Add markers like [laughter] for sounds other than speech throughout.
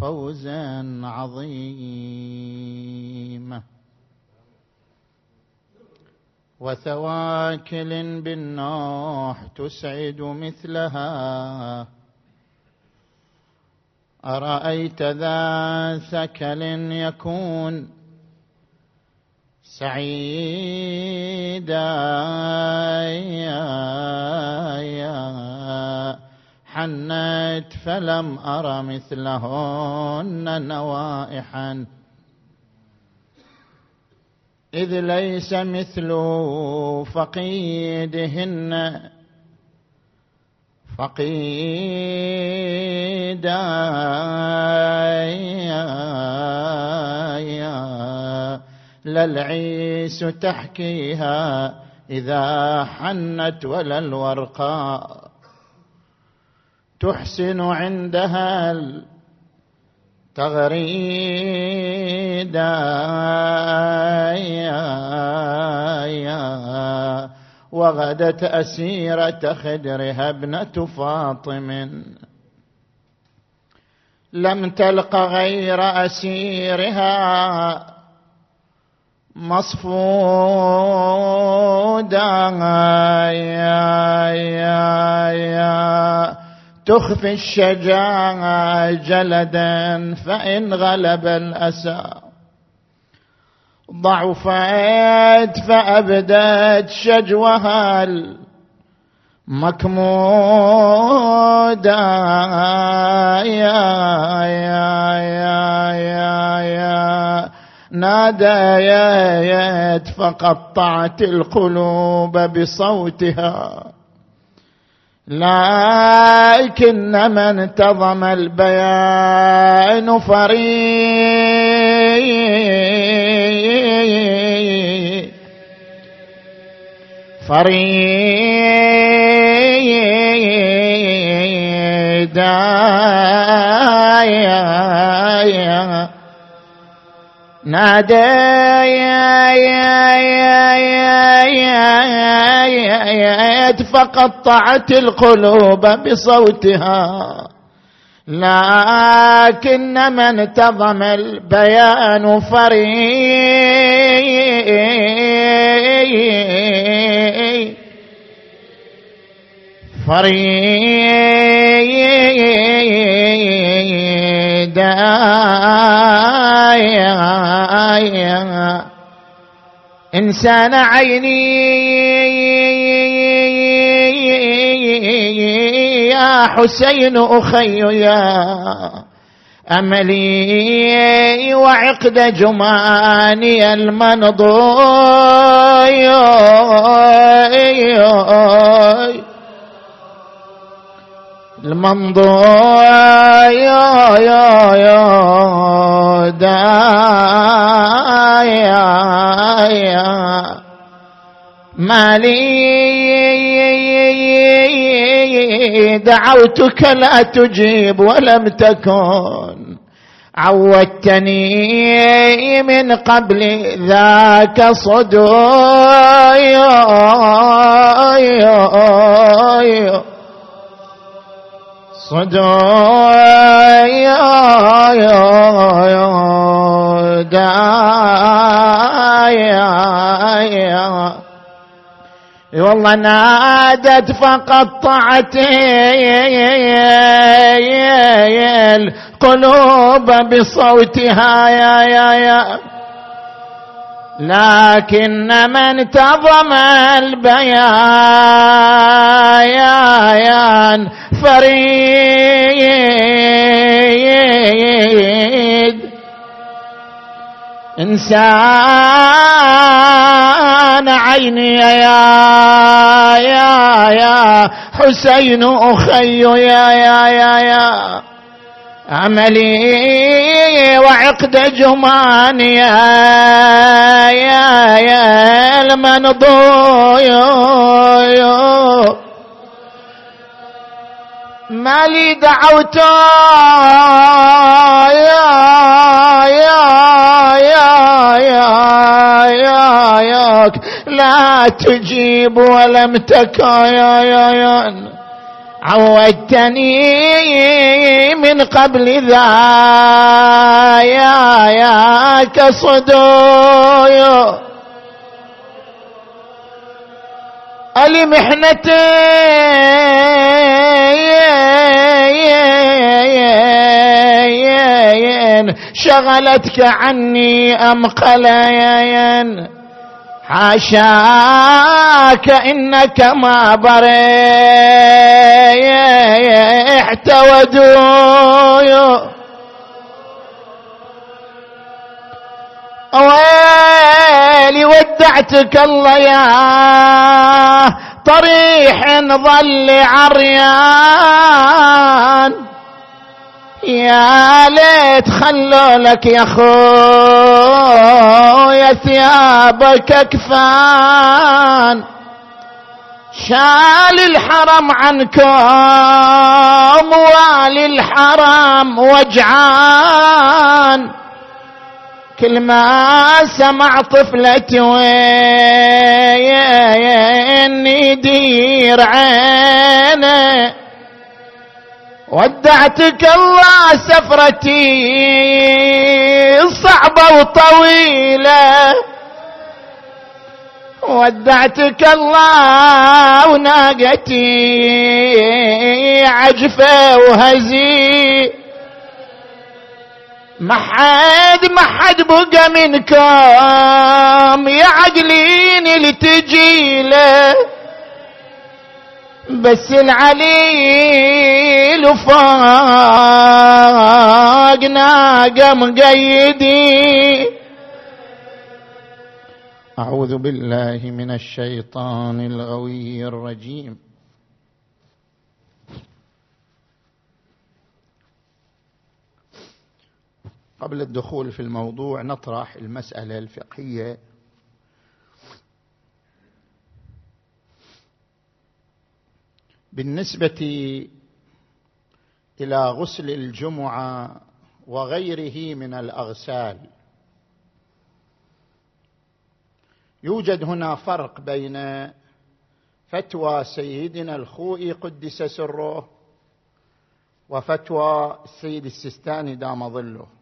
فوزا عظيما. وثواكل بالنوح تسعد مثلها. أرأيت ذا ثكل يكون سعيدا؟ حنت فلم أر مثلهن نوائحا. إذ ليس مثل فقيدهن فقيدا للعيس تحكيها إذا حنت ولا الورقاء تحسن عندها التغريدا وغدت أسيرة خدرها ابنة فاطم. لم تلق غير أسيرها مصفودا يا يا يا تخفي الشجاعة جلدا فإن غلب الأسى. ضعفت فأبدت شجوها المكمودا يا يا يا يا يا. ناديت فقطعت القلوب بصوتها. لكن من انتظم البيان فريد فريدا نادى يا يا يا فقطعت القلوب بصوتها. لكن من انتظم البيان فريد. فريدا إنسان عيني يا حسين أخي يا أملي وعقد جماني المنضوي. المنظور يا يا يا دايا. مالي دعوتك لا تجيب ولم تكن. عودتني من قبل ذاك صدوي صدى والله نادت فقطعت القلوب بصوتها يا يا يا. لكن من انتظم البيان فريد إنسان عيني يا يا يا حسين أخي يا يا يا يا. عملي وعقد جمان يا يا يا. المنضو ما لي دعوت يا يا يا يا يا ياك لا تجيب ولم تكن. يا يا يا. عودتني من قبل ذا. يا يا كصدوي لمحنتين شغلتك عني أم قليين حاشاك إنك ما بريحت ودوي. ويلي ودعتك الله يا طريح ظل عريان. يا ليت خلوا لك يا خويا ثيابك كفان. شال الحرم عنكم والي الحرم وجعان. كل ما سمع طفلتي وين يدير عينه. ودعتك الله سفرتي صعبة وطويلة. ودعتك الله وناقتي عجفة وهزي. ما حد ما حد بقى منكم. يا عقلين اللي تجي له. بس العليل فاقنا قم قيدي. أعوذ بالله من الشيطان الغوي الرجيم. قبل الدخول في الموضوع نطرح المسألة الفقهية. بالنسبة إلى غسل الجمعة وغيره من الأغسال يوجد هنا فرق بين فتوى سيدنا الخوئي قدس سره وفتوى السيد السستاني دام ظله.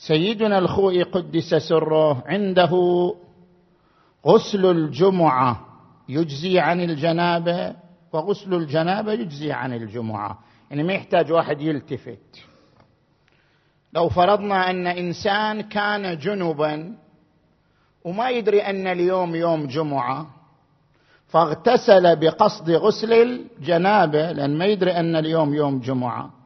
سيدنا الخوئي قدس سره عنده غسل الجمعة يجزي عن الجنابة وغسل الجنابة يجزي عن الجمعة. يعني ما يحتاج واحد يلتفت. لو فرضنا أن إنسان كان جنبا وما يدري أن اليوم يوم جمعة فاغتسل بقصد غسل الجنابة لأن ما يدري أن اليوم يوم جمعة.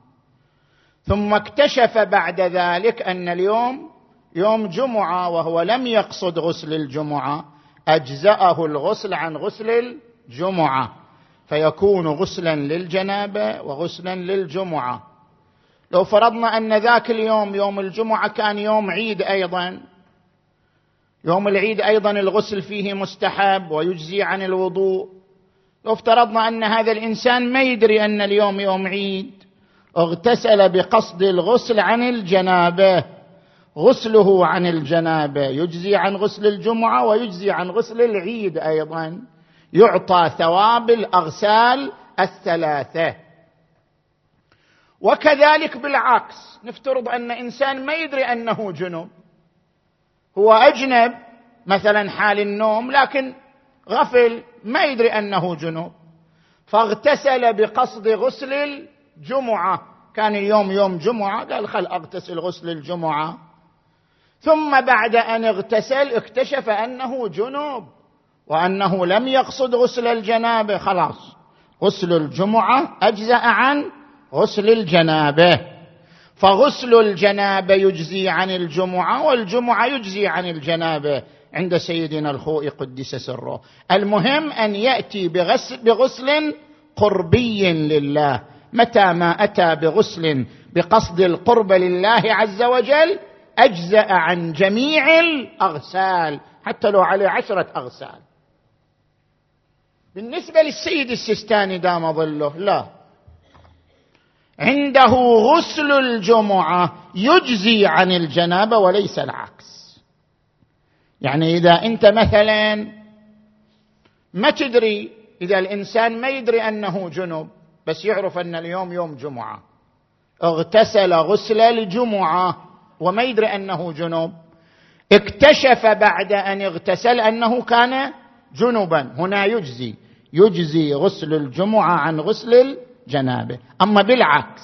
ثم اكتشف بعد ذلك أن اليوم يوم جمعة وهو لم يقصد غسل الجمعة أجزأه الغسل عن غسل الجمعة فيكون غسلا للجنابة وغسلا للجمعة. لو فرضنا أن ذاك اليوم يوم الجمعة كان يوم عيد أيضا يوم العيد أيضا الغسل فيه مستحب ويجزي عن الوضوء. لو افترضنا أن هذا الإنسان ما يدري أن اليوم يوم عيد اغتسل بقصد الغسل عن الجنابة. غسله عن الجنابة. يجزي عن غسل الجمعة ويجزي عن غسل العيد أيضا. يعطى ثواب الأغسال الثلاثة. وكذلك بالعكس. نفترض أن إنسان ما يدري أنه جنب هو أجنب مثلا حال النوم لكن غفل ما يدري أنه جنب فاغتسل بقصد غسل الجمعه كان اليوم يوم جمعة قال خل أغتسل غسل الجمعة. ثم بعد أن اغتسل اكتشف أنه جنوب وأنه لم يقصد غسل الجنابة. خلاص غسل الجمعة أجزأ عن غسل الجنابة. فغسل الجنابة يجزي عن الجمعة والجمعة يجزي عن الجنابة. عند سيدنا الخوئي قدس سره. المهم أن يأتي بغسل, بغسل قربي لله. متى ما أتى بغسل بقصد القرب لله عز وجل أجزأ عن جميع الأغسال حتى لو عليه عشرة أغسال. بالنسبة للسيد السيستاني دام ظله لا. عنده غسل الجمعة يجزي عن الجنابه وليس العكس. يعني إذا أنت مثلا ما تدري إذا الإنسان ما يدري أنه جنب بس يعرف أن اليوم يوم جمعة. اغتسل غسل الجمعة وما يدري أنه جنب اكتشف بعد أن اغتسل أنه كان جنبا هنا يجزي. يجزي غسل الجمعة عن غسل الجنابة. أما بالعكس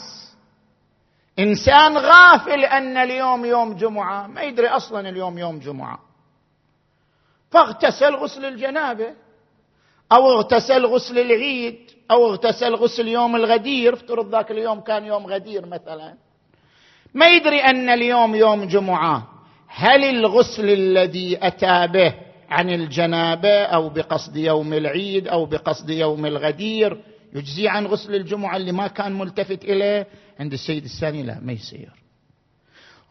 إنسان غافل أن اليوم يوم جمعة ما يدري أصلا اليوم يوم جمعة. فاغتسل غسل الجنابة. أو اغتسل غسل العيد أو اغتسل غسل يوم الغدير. افترض ذاك اليوم كان يوم غدير مثلا. ما يدري أن اليوم يوم جمعة. هل الغسل الذي أتى به عن الجنابة أو بقصد يوم العيد أو بقصد يوم الغدير يجزي عن غسل الجمعة اللي ما كان ملتفت إليه؟ عند السيد الثاني لا ما يصير.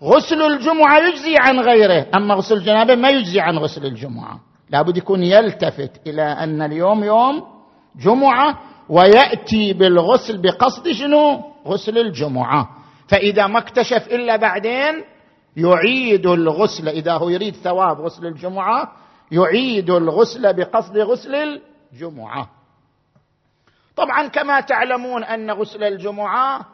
غسل الجمعة يجزي عن غيره أما غسل الجنابة ما يجزي عن غسل الجمعة. لابد يكون يلتفت إلى أن اليوم يوم جمعة ويأتي بالغسل بقصد شنو؟ غسل الجمعة. فإذا ما اكتشف إلا بعدين يعيد الغسل. إذا هو يريد ثواب غسل الجمعة يعيد الغسل بقصد غسل الجمعة. طبعا كما تعلمون أن غسل الجمعة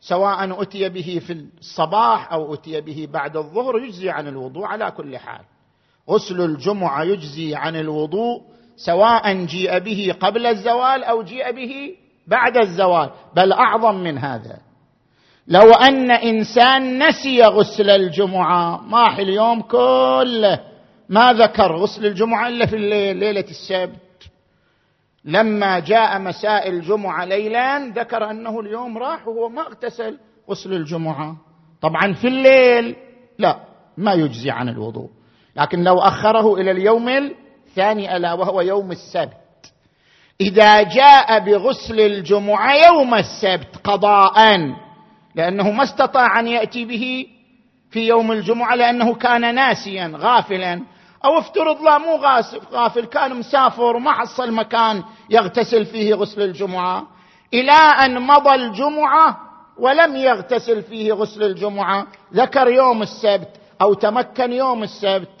سواء أتي به في الصباح أو أتي به بعد الظهر يجزي عن الوضوء على كل حال. غسل الجمعة يجزي عن الوضوء سواء جيء به قبل الزوال أو جيء به بعد الزوال بل أعظم من هذا. لو أن إنسان نسي غسل الجمعة ماح اليوم كله. ما ذكر غسل الجمعة إلا في الليل ليلة السبت. لما جاء مساء الجمعة ليلا ذكر أنه اليوم راح وهو ما اغتسل غسل الجمعة. طبعا في الليل لا ما يجزي عن الوضوء. لكن لو أخره إلى اليوم الثاني ألا وهو يوم السبت. إذا جاء بغسل الجمعة يوم السبت قضاء لأنه ما استطاع أن يأتي به في يوم الجمعة لأنه كان ناسيا غافلا. أو افترض لا مو غافل كان مسافر وما حصل مكان يغتسل فيه غسل الجمعة. إلى أن مضى الجمعة ولم يغتسل فيه غسل الجمعة ذكر يوم السبت أو تمكن يوم السبت.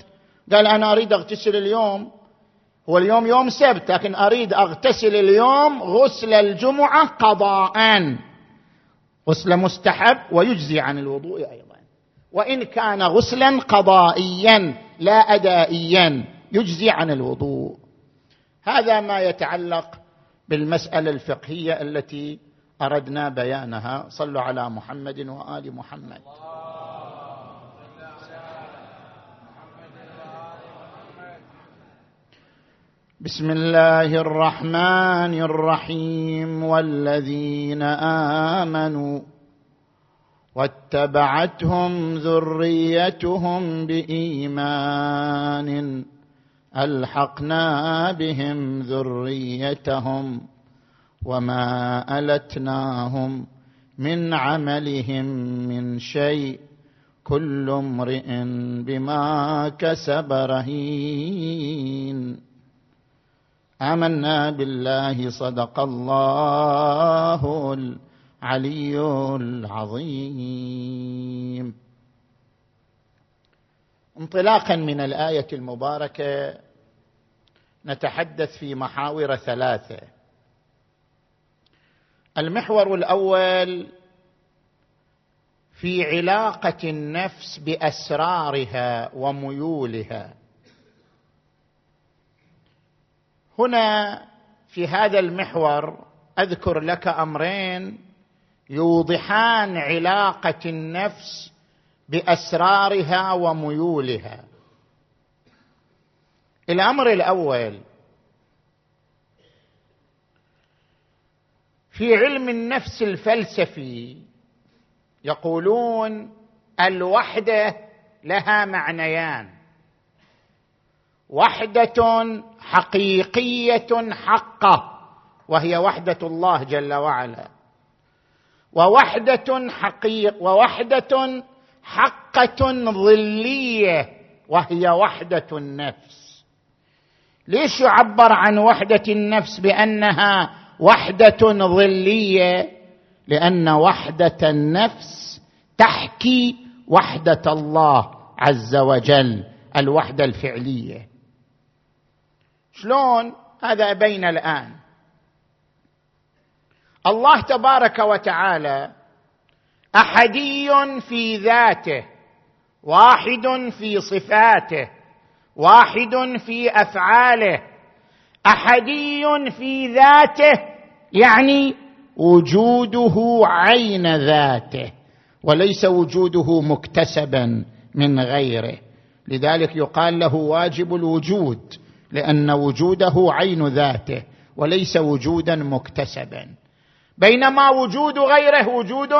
قال أنا أريد أغتسل اليوم. هو اليوم يوم سبت لكن أريد أغتسل اليوم غسل الجمعة قضاء. غسل مستحب ويجزي عن الوضوء أيضا. وإن كان غسلا قضائيا لا ادائيا يجزي عن الوضوء. هذا ما يتعلق بالمسألة الفقهية التي أردنا بيانها. صلوا على محمد وآل محمد. بسم الله الرحمن الرحيم والذين آمنوا واتبعتهم ذريتهم بإيمان ألحقنا بهم ذريتهم وما ألتناهم من عملهم من شيء كل امرئ بما كسب رهين آمنا بالله صدق الله العلي العظيم. انطلاقا من الآية المباركة نتحدث في محاور ثلاثة. المحور الأول في علاقة النفس بأسرارها وميولها. هنا في هذا المحور أذكر لك أمرين يوضحان علاقة النفس بأسرارها وميولها. الأمر الأول في علم النفس الفلسفي يقولون الوحدة لها معنيان. وحدة حقيقية حقه وهي وحدة الله جل وعلا. ووحدة حقيق ووحدة حقة ظلية وهي وحدة النفس. ليش يعبر عن وحدة النفس بأنها وحدة ظلية؟ لأن وحدة النفس تحكي وحدة الله عز وجل الوحدة الفعلية. شلون هذا بين الآن؟ الله تبارك وتعالى أحدي في ذاته واحد في صفاته واحد في أفعاله. أحدي في ذاته يعني وجوده عين ذاته وليس وجوده مكتسبا من غيره. لذلك يقال له واجب الوجود. لأن وجوده عين ذاته وليس وجودا مكتسبا. بينما وجود غيره وجود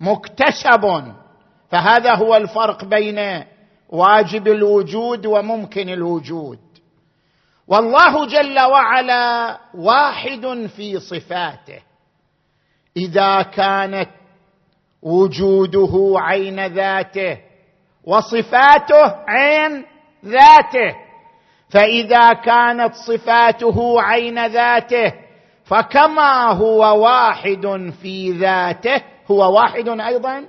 مكتسب. فهذا هو الفرق بين واجب الوجود وممكن الوجود. والله جل وعلا واحد في صفاته. إذا كانت وجوده عين ذاته وصفاته عين ذاته. فإذا كانت صفاته عين ذاته فكما هو واحد في ذاته هو واحد أيضا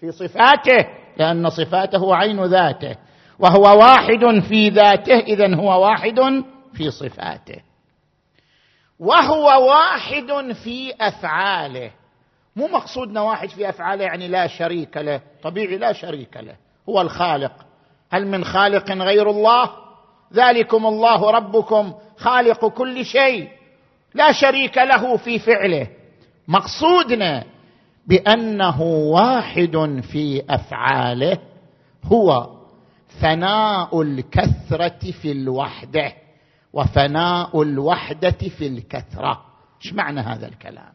في صفاته لأن صفاته عين ذاته وهو واحد في ذاته اذا هو واحد في صفاته. وهو واحد في أفعاله. مو مقصودنا واحد في أفعاله يعني لا شريك له. طبيعي لا شريك له. هو الخالق. هل من خالق غير الله؟ ذلكم الله ربكم خالق كل شيء. لا شريك له في فعله. مقصودنا بأنه واحد في أفعاله. هو فناء الكثرة في الوحدة وفناء الوحدة في الكثرة. إيش معنى هذا الكلام؟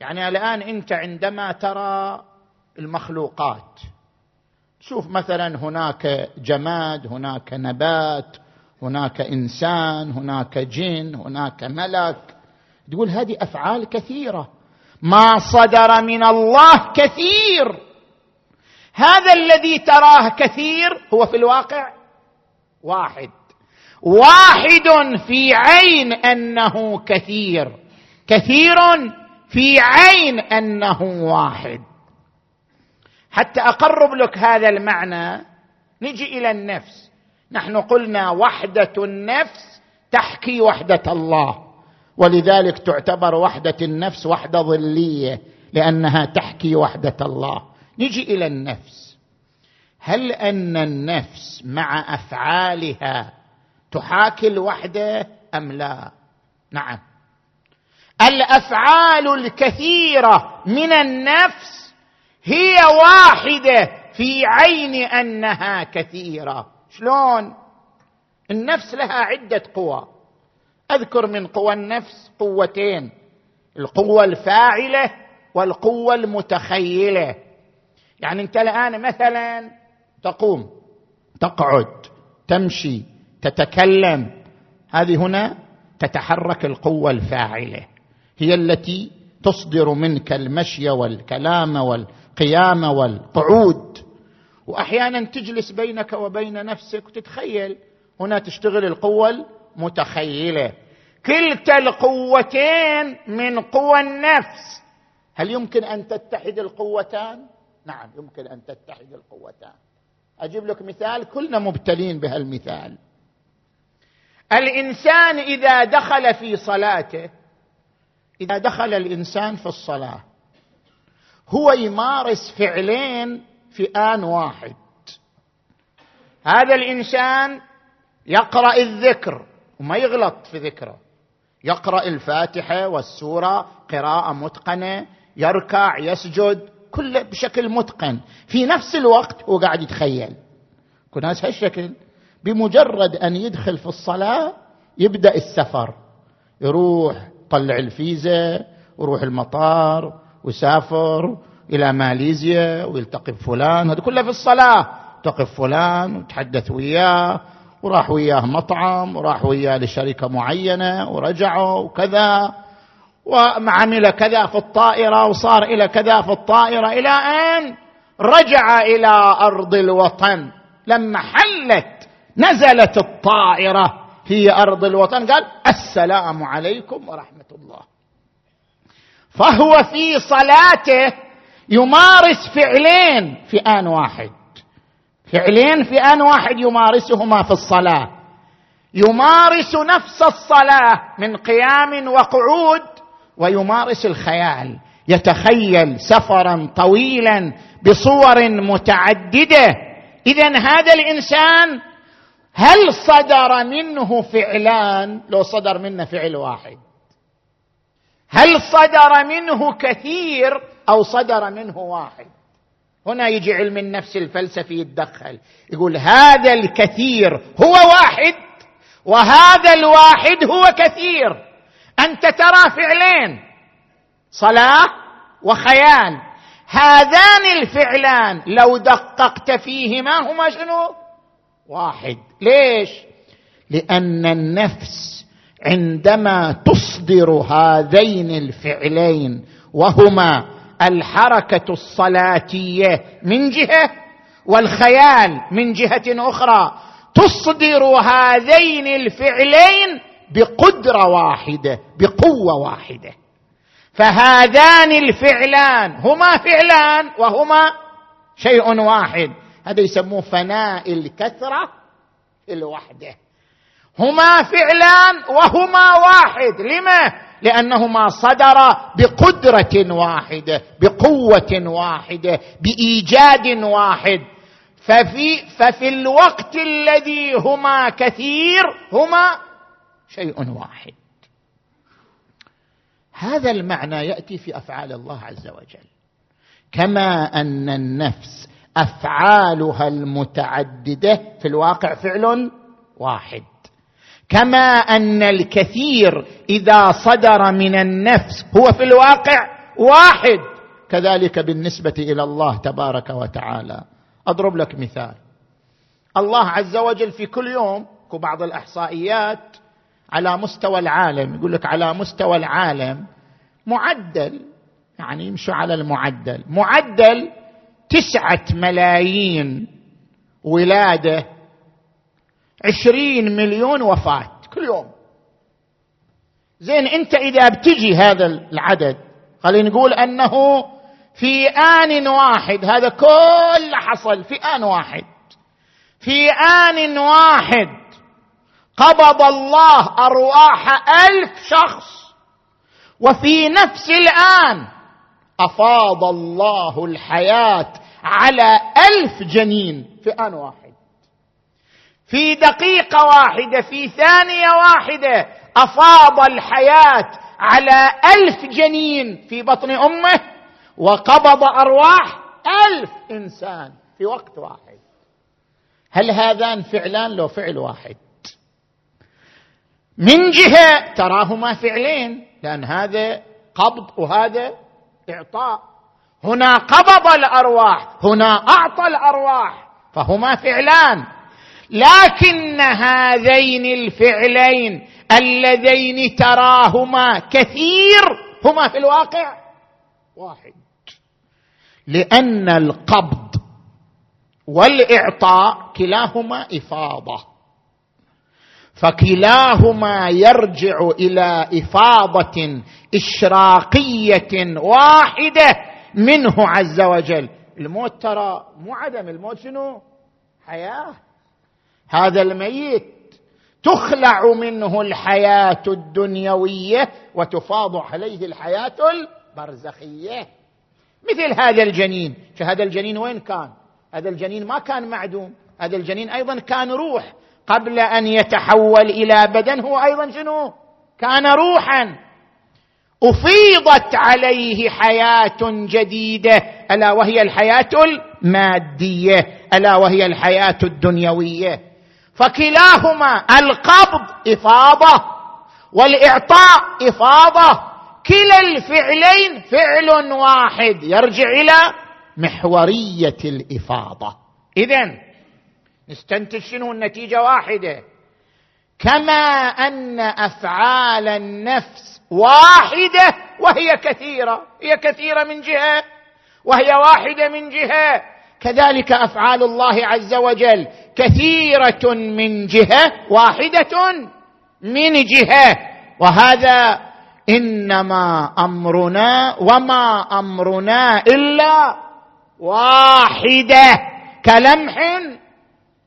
يعني الآن أنت عندما ترى المخلوقات شوف مثلا هناك جماد هناك نبات هناك إنسان هناك جن هناك ملك. تقول هذه أفعال كثيرة. ما صدر من الله كثير. هذا الذي تراه كثير هو في الواقع واحد. واحد في عين أنه كثير. كثير في عين أنه واحد. حتى أقرب لك هذا المعنى نجي إلى النفس. نحن قلنا وحدة النفس تحكي وحدة الله. ولذلك تعتبر وحدة النفس وحدة ظلية لأنها تحكي وحدة الله. نجي إلى النفس. هل أن النفس مع أفعالها تحاكي الوحدة أم لا؟ نعم. الأفعال الكثيرة من النفس هي واحدة في عين أنها كثيرة. شلون؟ النفس لها عدة قوى. أذكر من قوى النفس قوتين القوة الفاعلة والقوة المتخيلة. يعني أنت الآن مثلا تقوم تقعد تمشي تتكلم. هذه هنا تتحرك القوة الفاعلة. هي التي تصدر منك المشي والكلام والقيام والقعود. وأحيانا تجلس بينك وبين نفسك وتتخيل. هنا تشتغل القوة المتخيلة. كلتا القوتين من قوى النفس. هل يمكن أن تتحد القوتان؟ نعم يمكن أن تتحد القوتان. أجيب لك مثال كلنا مبتلين بهالمثال. الإنسان إذا دخل في صلاته إذا دخل الإنسان في الصلاة هو يمارس فعلين في آن واحد. هذا الإنسان يقرأ الذكر وما يغلط في ذكره. يقرأ الفاتحة والسورة قراءة متقنة يركع يسجد كله بشكل متقن. في نفس الوقت هو قاعد يتخيل. كل ناس هالشكل. بمجرد أن يدخل في الصلاة يبدأ السفر. يروح طلع الفيزا ويروح المطار وسافر إلى ماليزيا ويلتقي بفلان. هذا كله في الصلاة. تقف فلان وتحدث وياه وراح وياه مطعم وراح وياه لشركة معينة ورجعوا وكذا. وعمل كذا في الطائرة وصار إلى كذا في الطائرة إلى أن رجع إلى أرض الوطن. لما حلت نزلت الطائرة في أرض الوطن. قال السلام عليكم ورحمة الله. فهو في صلاته يمارس فعلين في ان واحد. فعلين في ان واحد يمارسهما في الصلاة. يمارس نفس الصلاة من قيام وقعود ويمارس الخيال. يتخيل سفرا طويلا بصور متعددة. اذا هذا الإنسان هل صدر منه فعلان؟ لو صدر منه فعل واحد. هل صدر منه كثير أو صدر منه واحد؟ هنا يجي علم النفس الفلسفي يتدخل يقول هذا الكثير هو واحد وهذا الواحد هو كثير. أنت ترى فعلين صلاة وخيال هذان الفعلان لو دققت فيهما هما شنو؟ واحد. ليش؟ لأن النفس عندما تصدر هذين الفعلين وهما الحركة الصلاتية من جهة والخيال من جهة أخرى تصدر هذين الفعلين بقدرة واحدة بقوة واحدة. فهذان الفعلان هما فعلان وهما شيء واحد. هذا يسموه فناء الكثرة الوحدة. هما فعلان وهما واحد. لما؟ لأنهما صدرا بقدرة واحدة بقوة واحدة بإيجاد واحد. ففي ففي الوقت الذي هما كثير هما شيء واحد. هذا المعنى يأتي في أفعال الله عز وجل. كما أن النفس أفعالها المتعددة في الواقع فعل واحد. كما أن الكثير إذا صدر من النفس هو في الواقع واحد. كذلك بالنسبة إلى الله تبارك وتعالى. أضرب لك مثال. الله عز وجل في كل يوم بعض الأحصائيات على مستوى العالم يقول لك على مستوى العالم معدل يعني يمشوا على المعدل معدل تسعة ملايين ولادة عشرين مليون وفاة كل يوم. زين انت إذا بتجي هذا العدد خلينا نقول أنه في آن واحد هذا كل حصل في آن واحد. في آن واحد قبض الله أرواح ألف شخص وفي نفس الآن أفاض الله الحياة على ألف جنين في آن واحد. في دقيقة واحدة في ثانية واحدة أفاض الحياة على ألف جنين في بطن أمه وقبض أرواح ألف إنسان في وقت واحد. هل هذان فعلان لو فعل واحد؟ من جهة تراهما فعلين لأن هذا قبض وهذا إعطاء. هنا قبض الأرواح هنا أعطى الأرواح فهما فعلان. لكن هذين الفعلين اللذين تراهما كثير هما في الواقع واحد. لأن القبض والإعطاء كلاهما إفاضة. فكلاهما يرجع إلى إفاضة إشراقية واحدة منه عز وجل. الموت ترى مو عدم الموت شنو؟ حياة. هذا الميت تخلع منه الحياة الدنيوية وتفاض عليه الحياة البرزخية. مثل هذا الجنين. فهذا الجنين وين كان؟ هذا الجنين ما كان معدوم. هذا الجنين أيضا كان روح. قبل أن يتحول إلى بدن هو أيضا شنو؟ كان روحا. أفيضت عليه حياة جديدة. ألا وهي الحياة المادية. ألا وهي الحياة الدنيوية. فكلاهما القبض إفاضة والإعطاء إفاضة. كلا الفعلين فعل واحد يرجع إلى محورية الإفاضة. اذا نستنتج شنو النتيجة واحدة؟ كما أن أفعال النفس واحدة وهي كثيرة. هي كثيرة من جهة وهي واحدة من جهة. كذلك أفعال الله عز وجل كثيرة من جهة واحدة من جهة. وهذا إنما أمرنا وما أمرنا إلا واحدة كلمح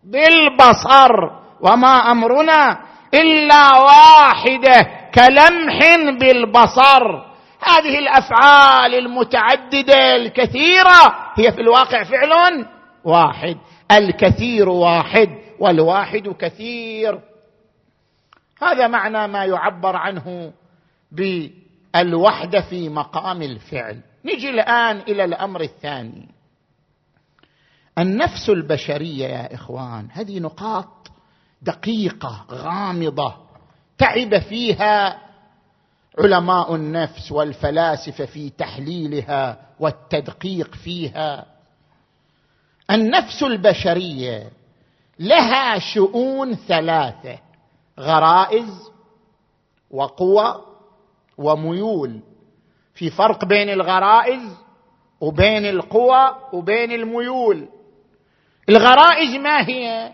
بالبصر. وما أمرنا إلا واحدة كلمح بالبصر. هذه الأفعال المتعددة الكثيرة هي في الواقع فعل واحد الكثير واحد والواحد كثير. هذا معنى ما يعبر عنه بالوحدة في مقام الفعل. نجي الآن إلى الأمر الثاني. النفس البشرية يا إخوان هذه نقاط دقيقة غامضة تعب فيها علماء النفس والفلاسفة في تحليلها والتدقيق فيها. النفس البشرية لها شؤون ثلاثة غرائز وقوى وميول. في فرق بين الغرائز وبين القوى وبين الميول. الغرائز ما هي؟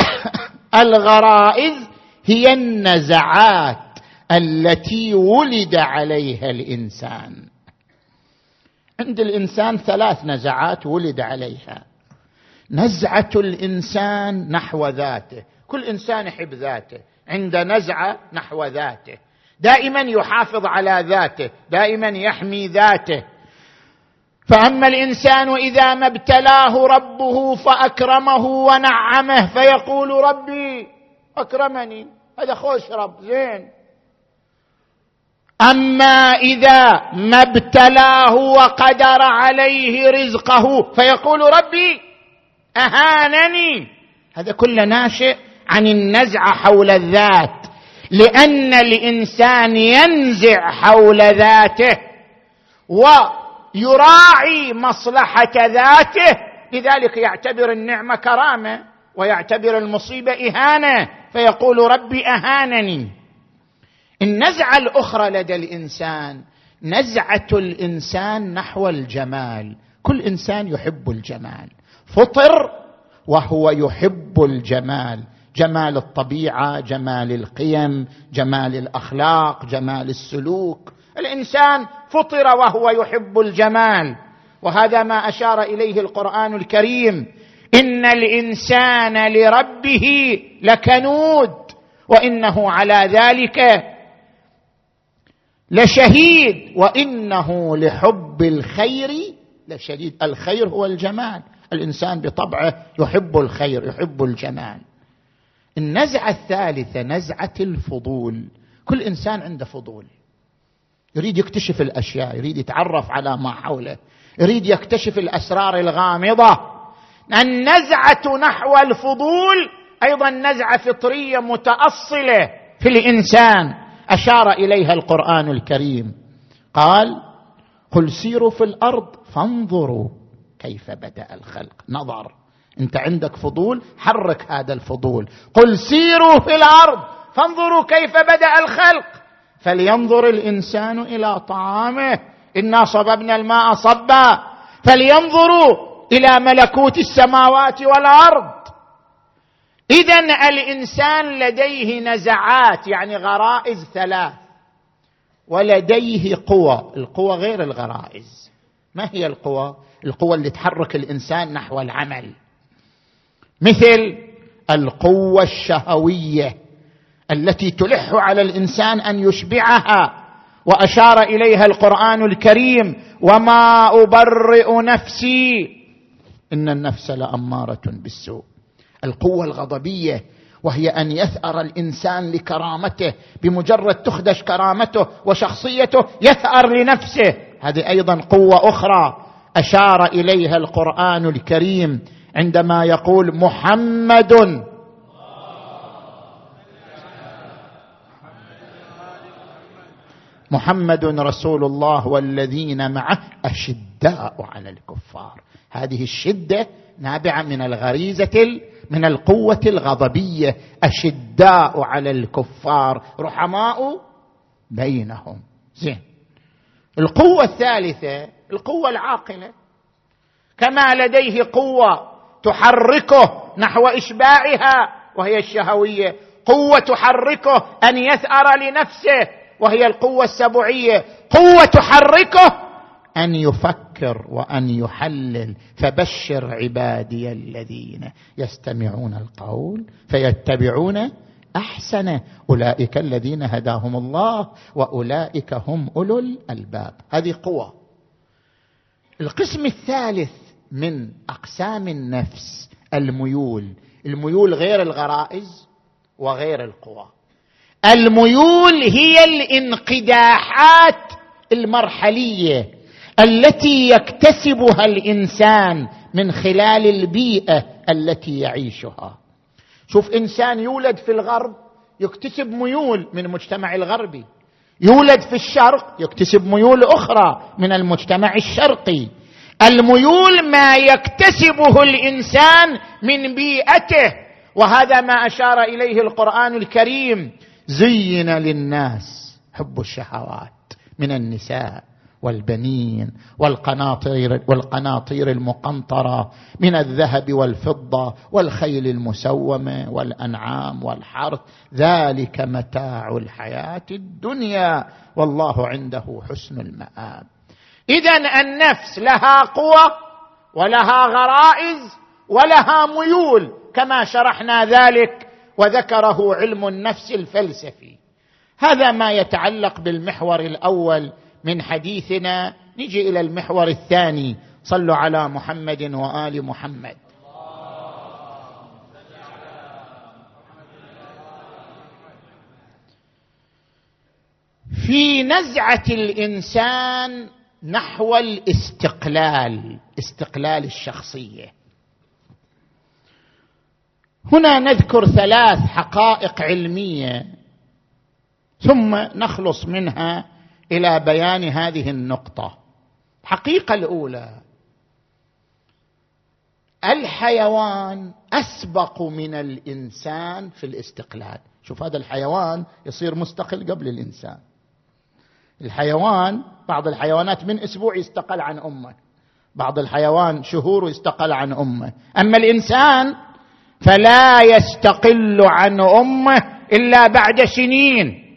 [coughs] الغرائز هي النزعات التي ولد عليها الإنسان. عند الإنسان ثلاث نزعات ولد عليها. نزعة الإنسان نحو ذاته. كل إنسان يحب ذاته. عند نزعة نحو ذاته. دائما يحافظ على ذاته. دائما يحمي ذاته. فأما الإنسان إذا ما ابتلاه ربه فأكرمه ونعمه فيقول ربي أكرمني. هذا خوش رب. زين. أما إذا ما ابتلاه وقدر عليه رزقه فيقول ربي أهانني. هذا كله ناشئ عن النزعه حول الذات لأن الإنسان ينزع حول ذاته ويراعي مصلحة ذاته لذلك يعتبر النعمة كرامة ويعتبر المصيبة إهانة فيقول ربي أهانني. النزعه الأخرى لدى الإنسان نزعة الإنسان نحو الجمال. كل إنسان يحب الجمال. فطر وهو يحب الجمال. جمال الطبيعة جمال القيم جمال الأخلاق جمال السلوك. الإنسان فطر وهو يحب الجمال. وهذا ما أشار إليه القرآن الكريم. إن الإنسان لربه لكنود وإنه على ذلك لشهيد وإنه لحب الخير لشديد الخير هو الجمال. الإنسان بطبعه يحب الخير يحب الجمال. النزعة الثالثة نزعة الفضول. كل إنسان عنده فضول. يريد يكتشف الأشياء يريد يتعرف على ما حوله. يريد يكتشف الأسرار الغامضة. النزعة نحو الفضول أيضا نزعة فطرية متأصلة في الإنسان. أشار إليها القرآن الكريم. قال قل سيروا في الأرض فانظروا كيف بدأ الخلق. نظر. أنت عندك فضول حرك هذا الفضول. قل سيروا في الأرض فانظروا كيف بدأ الخلق. فلينظر الإنسان إلى طعامه. إنا صببنا الماء صبا. فلينظروا إلى ملكوت السماوات والأرض. اذا الإنسان لديه نزعات يعني غرائز ثلاث. ولديه قوى القوى غير الغرائز. ما هي القوى القوى اللي تحرك الإنسان نحو العمل. مثل القوة الشهوية التي تلح على الإنسان أن يشبعها وأشار إليها القرآن الكريم وما أبرئ نفسي إن النفس لأمارة بالسوء. القوة الغضبية وهي أن يثأر الإنسان لكرامته بمجرد تخدش كرامته وشخصيته يثأر لنفسه. هذه أيضا قوة أخرى أشار إليها القرآن الكريم عندما يقول محمد. محمد رسول الله والذين معه أشداء على الكفار. هذه الشدة نابعة من الغريزة من القوة الغضبية أشداء على الكفار رحماء بينهم. زين. القوة الثالثة القوة العاقلة. كما لديه قوة تحركه نحو إشباعها وهي الشهوية. قوة تحركه أن يثأر لنفسه وهي القوة السبعية. قوة تحركه أن يفكر وأن يحلل فبشر عبادي الذين يستمعون القول فيتبعون أحسنه. أولئك الذين هداهم الله وأولئك هم أولو الألباب. هذه قوة. القسم الثالث من أقسام النفس الميول. الميول غير الغرائز وغير القوى. الميول هي الانقداحات المرحلية التي يكتسبها الإنسان من خلال البيئة التي يعيشها. شوف إنسان يولد في الغرب يكتسب ميول من المجتمع الغربي. يولد في الشرق يكتسب ميول أخرى من المجتمع الشرقي. الميول ما يكتسبه الإنسان من بيئته وهذا ما أشار إليه القرآن الكريم زين للناس حب الشهوات من النساء. والبنين والقناطير والقناطير المقنطرة من الذهب والفضة والخيل المسومة والأنعام والحرث. ذلك متاع الحياة الدنيا والله عنده حسن المآب. اذا النفس لها قوى ولها غرائز ولها ميول كما شرحنا ذلك وذكره علم النفس الفلسفي. هذا ما يتعلق بالمحور الأول من حديثنا. نجي إلى المحور الثاني. صلوا على محمد وآل محمد. في نزعة الإنسان نحو الاستقلال استقلال الشخصية. هنا نذكر ثلاث حقائق علمية ثم نخلص منها إلى بيان هذه النقطة. الحقيقة الأولى الحيوان أسبق من الإنسان في الاستقلال. شوف هذا الحيوان يصير مستقل قبل الإنسان. الحيوان بعض الحيوانات من أسبوع يستقل عن أمه. بعض الحيوان شهور يستقل عن أمه. أما الإنسان فلا يستقل عن أمه إلا بعد سنين.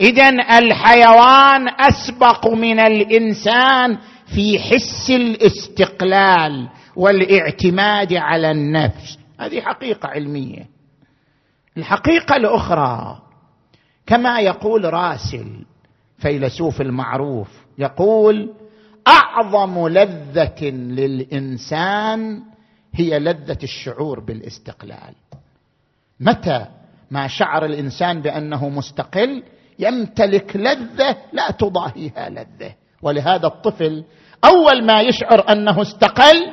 اذا الحيوان أسبق من الإنسان في حس الاستقلال والاعتماد على النفس. هذه حقيقة علمية. الحقيقة الأخرى كما يقول راسل فيلسوف المعروف يقول أعظم لذة للإنسان هي لذة الشعور بالاستقلال. متى ما شعر الإنسان بأنه مستقل يمتلك لذة لا تضاهيها لذة. ولهذا الطفل أول ما يشعر أنه استقل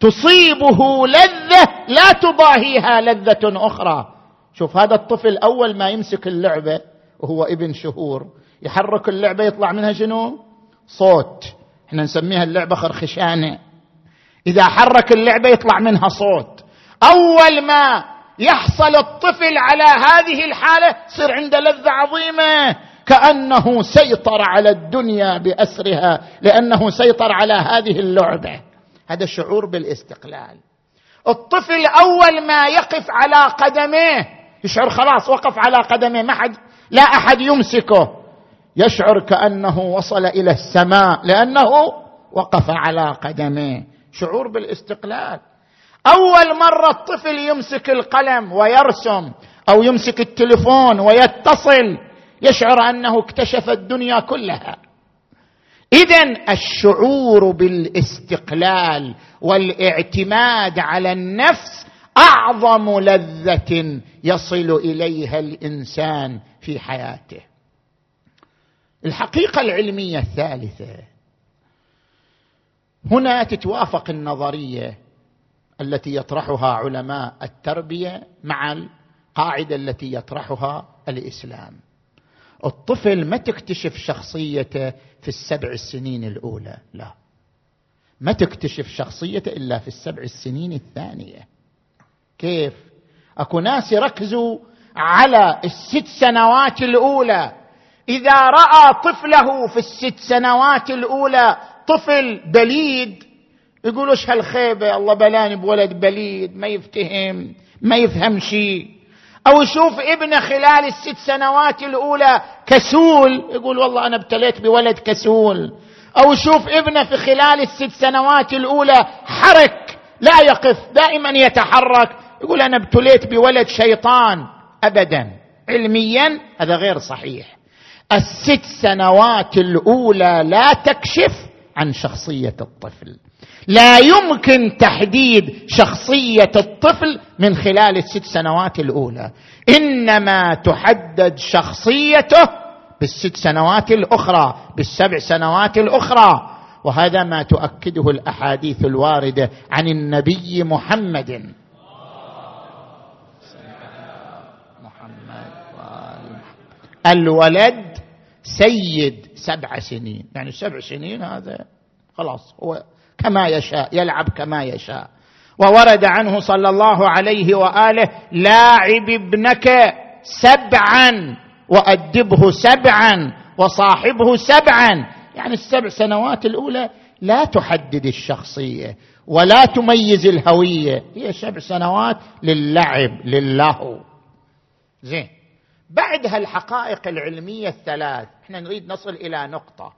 تصيبه لذة لا تضاهيها لذة أخرى. شوف هذا الطفل أول ما يمسك اللعبة وهو ابن شهور يحرك اللعبة يطلع منها شنو؟ صوت. إحنا نسميها اللعبة خرخشانة. إذا حرك اللعبة يطلع منها صوت. أول ما يحصل الطفل على هذه الحالة تصير عنده لذة عظيمة. كأنه سيطر على الدنيا بأسرها لأنه سيطر على هذه اللعبة. هذا شعور بالاستقلال. الطفل أول ما يقف على قدميه يشعر خلاص وقف على قدميه ما حد لا أحد يمسكه. يشعر كأنه وصل إلى السماء لأنه وقف على قدميه. شعور بالاستقلال. أول مرة الطفل يمسك القلم ويرسم أو يمسك التلفون ويتصل يشعر أنه اكتشف الدنيا كلها. اذا الشعور بالاستقلال والاعتماد على النفس أعظم لذة يصل إليها الإنسان في حياته. الحقيقة العلمية الثالثة هنا تتوافق النظرية التي يطرحها علماء التربية مع القاعدة التي يطرحها الإسلام. الطفل ما تكتشف شخصيته في السبع السنين الأولى لا. ما تكتشف شخصيته إلا في السبع السنين الثانية. كيف؟ أكو ناس يركزوا على الست سنوات الأولى. إذا رأى طفله في الست سنوات الأولى طفل بليد يقول إيش هالخيبة؟ الله بلاني بولد بليد ما يفتهم ما يفهم شيء أو يشوف ابنه خلال الست سنوات الأولى كسول يقول والله أنا ابتليت بولد كسول. أو يشوف ابنه في خلال الست سنوات الأولى حرك لا يقف دائما يتحرك يقول أنا ابتليت بولد شيطان. ابدا. علميا هذا غير صحيح. الست سنوات الأولى لا تكشف عن شخصية الطفل. لا يمكن تحديد شخصية الطفل من خلال الست سنوات الأولى. إنما تحدد شخصيته بالست سنوات الأخرى بالسبع سنوات الأخرى. وهذا ما تؤكده الأحاديث الواردة عن النبي محمد. الولد سيد سبع سنين. يعني سبع سنين هذا خلاص هو كما يشاء يلعب كما يشاء. وورد عنه صلى الله عليه وآله لاعب ابنك سبعا وأدبه سبعا وصاحبه سبعا. يعني السبع سنوات الأولى لا تحدد الشخصية ولا تميز الهوية. هي سبع سنوات للعب للهو زين. بعد هالحقائق العلمية الثلاث إحنا نريد نصل إلى نقطة.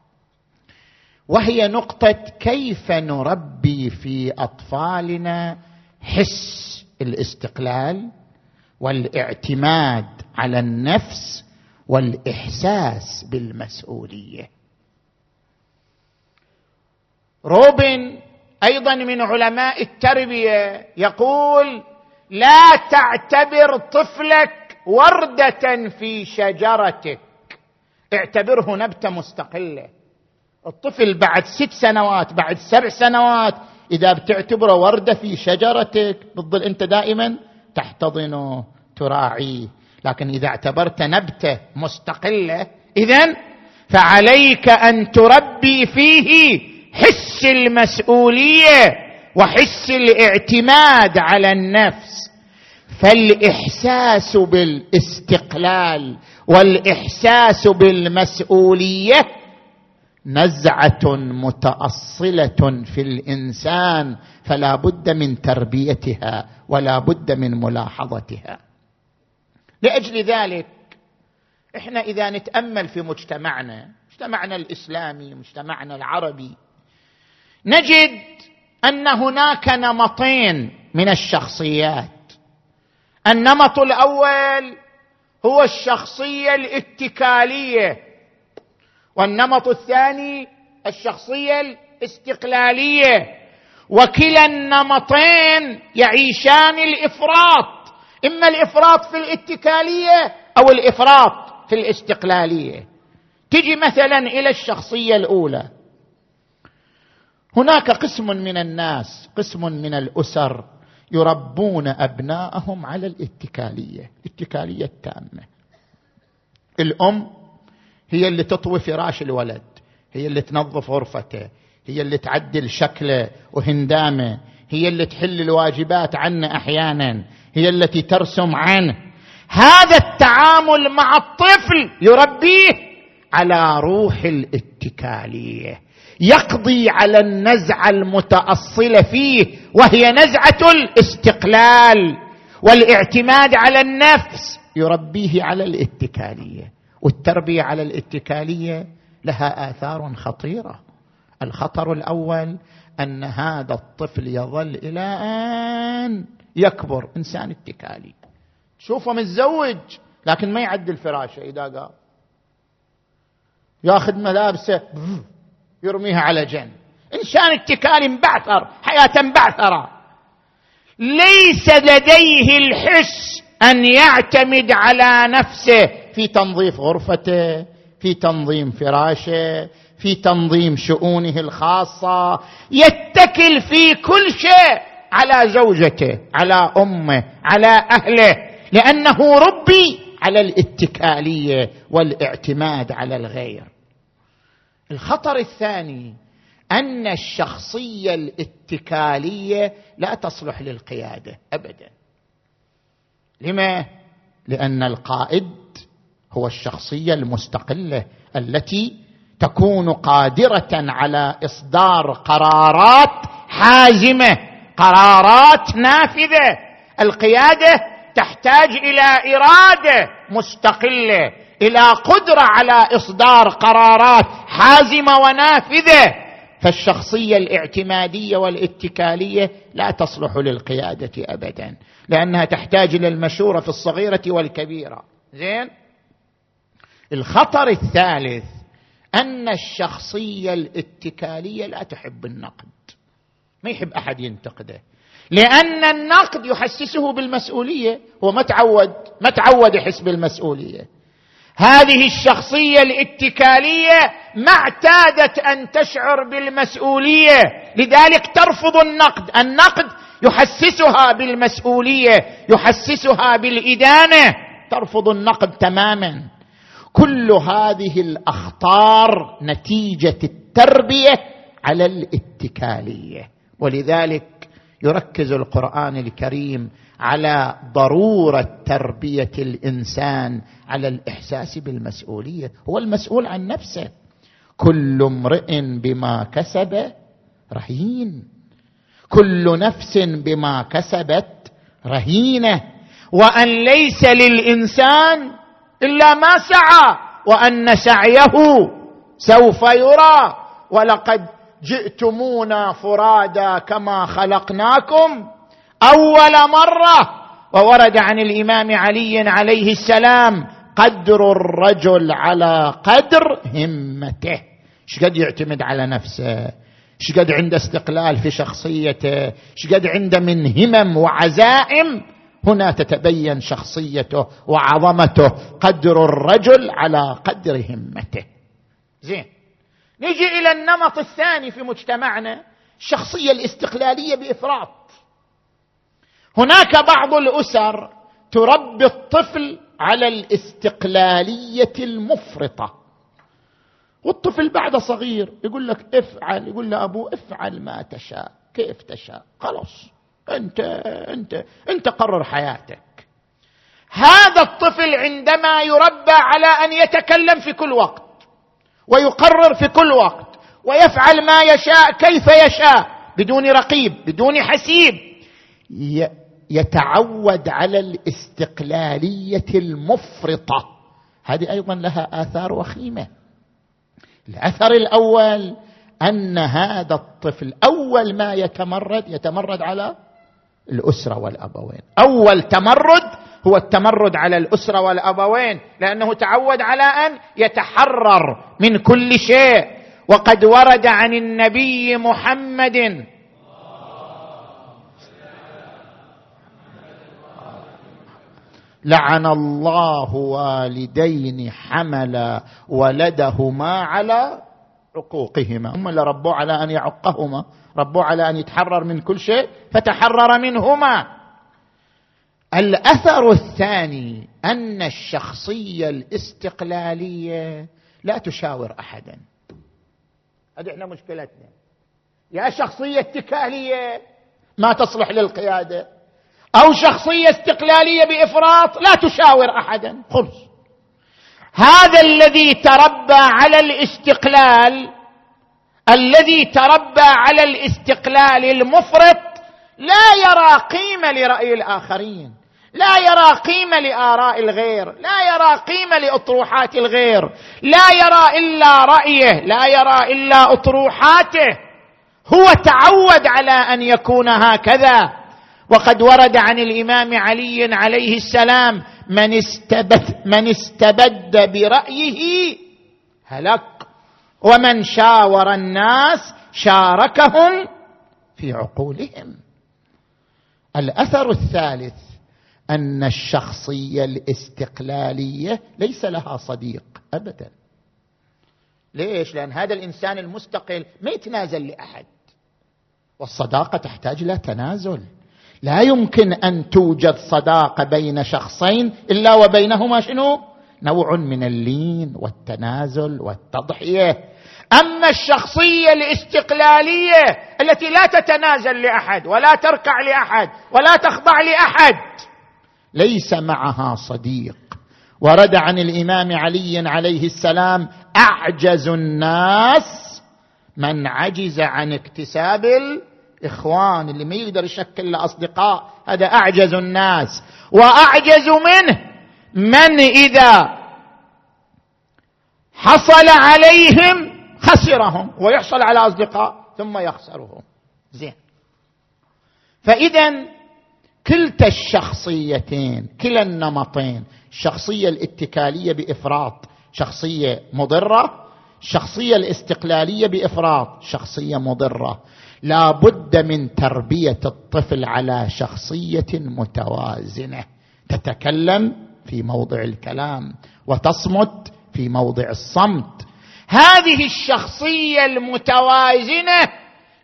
وهي نقطة كيف نربي في أطفالنا حس الاستقلال والاعتماد على النفس والإحساس بالمسؤولية. روبن أيضا من علماء التربية يقول لا تعتبر طفلك وردة في شجرتك. اعتبره نبتة مستقلة. الطفل بعد ست سنوات بعد سبع سنوات إذا بتعتبره وردة في شجرتك بتظل أنت دائما تحتضنه تراعيه. لكن إذا اعتبرت نبتة مستقلة اذا فعليك أن تربي فيه حس المسؤولية وحس الاعتماد على النفس. فالإحساس بالاستقلال والإحساس بالمسؤولية نزعة متأصلة في الإنسان فلا بد من تربيتها ولا بد من ملاحظتها. لأجل ذلك إحنا إذا نتأمل في مجتمعنا مجتمعنا الإسلامي مجتمعنا العربي نجد أن هناك نمطين من الشخصيات. النمط الأول هو الشخصية الاتكالية والنمط الثاني الشخصية الاستقلالية. وكلا النمطين يعيشان الإفراط. إما الإفراط في الاتكالية أو الإفراط في الاستقلالية. تجي مثلا إلى الشخصية الأولى. هناك قسم من الناس قسم من الأسر يربون أبناءهم على الاتكالية الاتكالية التامة. الأم هي اللي تطوي فراش الولد هي اللي تنظف غرفته هي اللي تعدل شكله وهندامه هي اللي تحل الواجبات عنه أحيانا هي التي ترسم عنه. هذا التعامل مع الطفل يربيه على روح الاتكالية يقضي على النزعة المتأصلة فيه وهي نزعة الاستقلال والإعتماد على النفس يربيه على الاتكالية. والتربية على الاتكالية لها آثار خطيرة. الخطر الأول أن هذا الطفل يظل إلى آن يكبر إنسان اتكالي. تشوفه متزوج لكن ما يعدل فراشه إذا قام. ياخذ ملابسه يرميها على جنب. إنسان اتكالي مبعثر حياة مبعثره ليس لديه الحس أن يعتمد على نفسه في تنظيف غرفته في تنظيم فراشه في تنظيم شؤونه الخاصة. يتكل في كل شيء على زوجته على أمه على أهله لأنه ربي على الاتكالية والاعتماد على الغير. الخطر الثاني أن الشخصية الاتكالية لا تصلح للقيادة ابدا. لما؟ لأن القائد هو الشخصية المستقلة التي تكون قادرة على إصدار قرارات حازمة قرارات نافذة. القيادة تحتاج إلى إرادة مستقلة إلى قدرة على إصدار قرارات حازمة ونافذة. فالشخصية الاعتمادية والاتكالية لا تصلح للقيادة ابدا لأنها تحتاج إلى المشورة في الصغيرة والكبيرة. زين؟ الخطر الثالث أن الشخصية الاتكالية لا تحب النقد. ما يحب أحد ينتقده. لأن النقد يحسسه بالمسؤولية. هو ما تعود ما تعود يحس بالمسؤولية. هذه الشخصية الاتكالية ما اعتادت أن تشعر بالمسؤولية. لذلك ترفض النقد. النقد يحسسها بالمسؤولية يحسسها بالإدانة. ترفض النقد تماما. كل هذه الأخطار نتيجة التربية على الاتكالية. ولذلك يركز القرآن الكريم على ضرورة تربية الإنسان على الإحساس بالمسؤولية. هو المسؤول عن نفسه. كل امرئ بما كسب رهين. كل نفس بما كسبت رهينة. وأن ليس للإنسان إلا ما سعى وأن سعيه سوف يرى. ولقد جئتمونا فرادا كما خلقناكم أول مرة. وورد عن الإمام علي عليه السلام قدر الرجل على قدر همته. إيش قد يعتمد على نفسه؟ إيش قد عنده استقلال في شخصيته؟ إيش قد عنده من همم وعزائم؟ هنا تتبين شخصيته وعظمته قدر الرجل على قدر همته. زين. نجي إلى النمط الثاني في مجتمعنا الشخصية الاستقلالية بإفراط. هناك بعض الأسر تربي الطفل على الاستقلالية المفرطة. والطفل بعد صغير يقول لك افعل يقول له ابوه افعل ما تشاء كيف تشاء؟ خلاص. أنت أنت أنت قرر حياتك. هذا الطفل عندما يربى على أن يتكلم في كل وقت ويقرر في كل وقت ويفعل ما يشاء كيف يشاء بدون رقيب بدون حسيب يتعود على الاستقلالية المفرطة. هذه أيضا لها آثار وخيمة. الأثر الأول أن هذا الطفل أول ما يتمرد يتمرد على الأسرة والأبوين. أول تمرد هو التمرد على الأسرة والأبوين لأنه تعود على أن يتحرر من كل شيء. وقد ورد عن النبي محمد. لعن الله والدين حمل ولدهما على عقوقهما. هم اللي ربوا على أن يعقهما. ربوا على أن يتحرر من كل شيء فتحرر منهما. الأثر الثاني أن الشخصية الاستقلالية لا تشاور احدا. هذه إحنا مشكلتنا. يا شخصية اتكالية ما تصلح للقيادة أو شخصية استقلالية بإفراط لا تشاور احدا. خلص هذا الذي تربى على الاستقلال الذي تربى على الاستقلال المفرط لا يرى قيمة لرأي الآخرين لا يرى قيمة لآراء الغير لا يرى قيمة لأطروحات الغير لا يرى إلا رأيه لا يرى إلا أطروحاته. هو تعود على أن يكون هكذا. وقد ورد عن الإمام علي عليه السلام من استبد من استبد برأيه هلك ومن شاور الناس شاركهم في عقولهم. الأثر الثالث أن الشخصية الاستقلالية ليس لها صديق ابدا. ليش؟ لأن هذا الإنسان المستقل ما يتنازل لأحد. والصداقة تحتاج إلى تنازل. لا يمكن أن توجد صداقه بين شخصين إلا وبينهما شنو؟ نوع من اللين والتنازل والتضحية. أما الشخصية الاستقلالية التي لا تتنازل لأحد ولا تركع لأحد ولا تخضع لأحد ليس معها صديق. ورد عن الإمام علي عليه السلام أعجز الناس من عجز عن اكتساب الإخوان اللي ما يقدر يشكل أصدقاء. هذا أعجز الناس. وأعجز منه من إذا حصل عليهم خسرهم ويحصل على أصدقاء ثم يخسرهم. زين. فإذا كلتا الشخصيتين كلا النمطين الشخصية الاتكالية بإفراط شخصية مضرة الشخصيه الاستقلالية بإفراط شخصية مضرة. لا بد من تربية الطفل على شخصية متوازنة. تتكلم في موضع الكلام وتصمت في موضع الصمت هذه الشخصية المتوازنة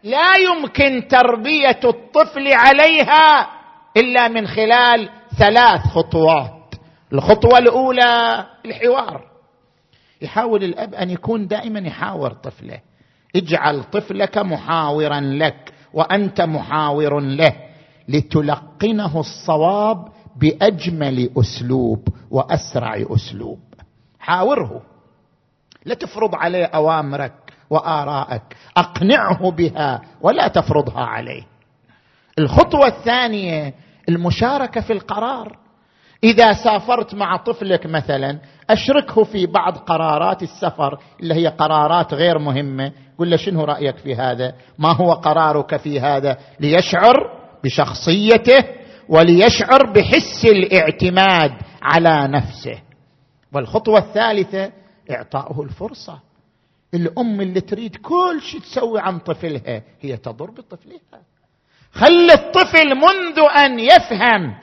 لا يمكن تربية الطفل عليها إلا من خلال ثلاث خطوات. الخطوة الأولى الحوار. يحاول الأب أن يكون دائما يحاور طفله. اجعل طفلك محاورا لك وأنت محاور له لتلقنه الصواب بأجمل أسلوب وأسرع أسلوب. حاوره. لا تفرض عليه أوامرك وارائك أقنعه بها ولا تفرضها عليه. الخطوة الثانية المشاركة في القرار. إذا سافرت مع طفلك مثلا أشركه في بعض قرارات السفر اللي هي قرارات غير مهمة. قل له شنو رأيك في هذا؟ ما هو قرارك في هذا؟ ليشعر بشخصيته وليشعر بحس الاعتماد على نفسه. والخطوة الثالثة اعطائه الفرصة. الأم اللي تريد كل شيء تسوي عن طفلها هي تضر بطفلها. خلي الطفل منذ أن يفهم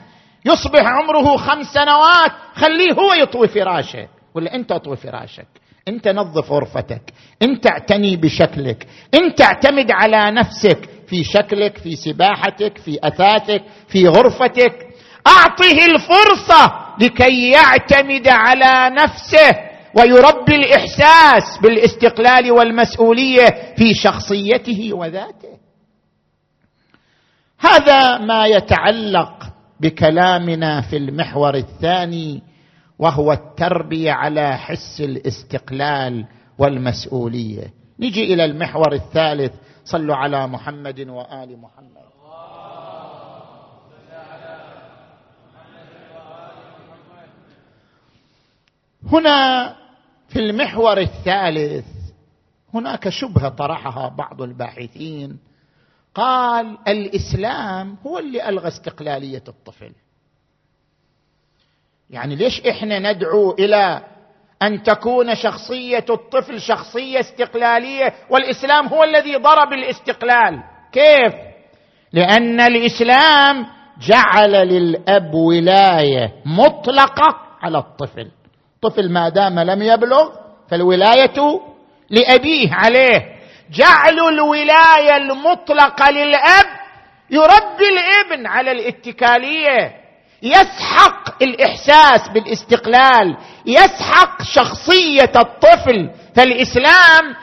يصبح عمره خمس سنوات خليه هو يطوي فراشه. ولا أنت أطوي فراشك؟ أنت نظف غرفتك أنت اعتني بشكلك أنت اعتمد على نفسك في شكلك في سباحتك في أثاثك في غرفتك. أعطه الفرصة لكي يعتمد على نفسه. ويربي الإحساس بالاستقلال والمسؤولية في شخصيته وذاته. هذا ما يتعلق بكلامنا في المحور الثاني وهو التربية على حس الاستقلال والمسؤولية. نجي إلى المحور الثالث. صلوا على محمد وآل محمد. هنا في المحور الثالث هناك شبهه طرحها بعض الباحثين. قال الإسلام هو اللي ألغى استقلالية الطفل. يعني ليش إحنا ندعو إلى أن تكون شخصية الطفل شخصية استقلالية؟ والإسلام هو الذي ضرب الاستقلال. كيف؟ لأن الإسلام جعل للأب ولاية مطلقة على الطفل. الطفل ما دام لم يبلغ فالولاية لأبيه عليه. جعل الولاية المطلقة للأب يربي الإبن على الاتكالية. يسحق الإحساس بالاستقلال. يسحق شخصية الطفل. فالإسلام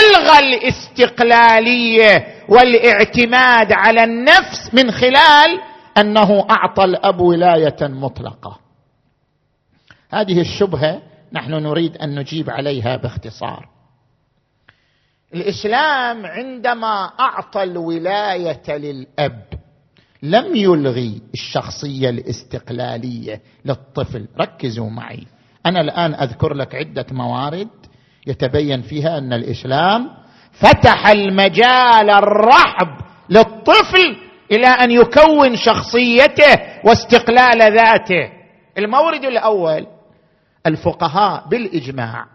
ألغى الاستقلالية والاعتماد على النفس من خلال أنه أعطى الأب ولاية مطلقة. هذه الشبهة نحن نريد أن نجيب عليها باختصار. الإسلام عندما أعطى الولاية للأب لم يلغي الشخصية الاستقلالية للطفل. ركزوا معي. أنا الآن أذكر لك عدة موارد يتبين فيها أن الإسلام فتح المجال الرحب للطفل إلى أن يكون شخصيته واستقلال ذاته. المورد الأول الفقهاء بالإجماع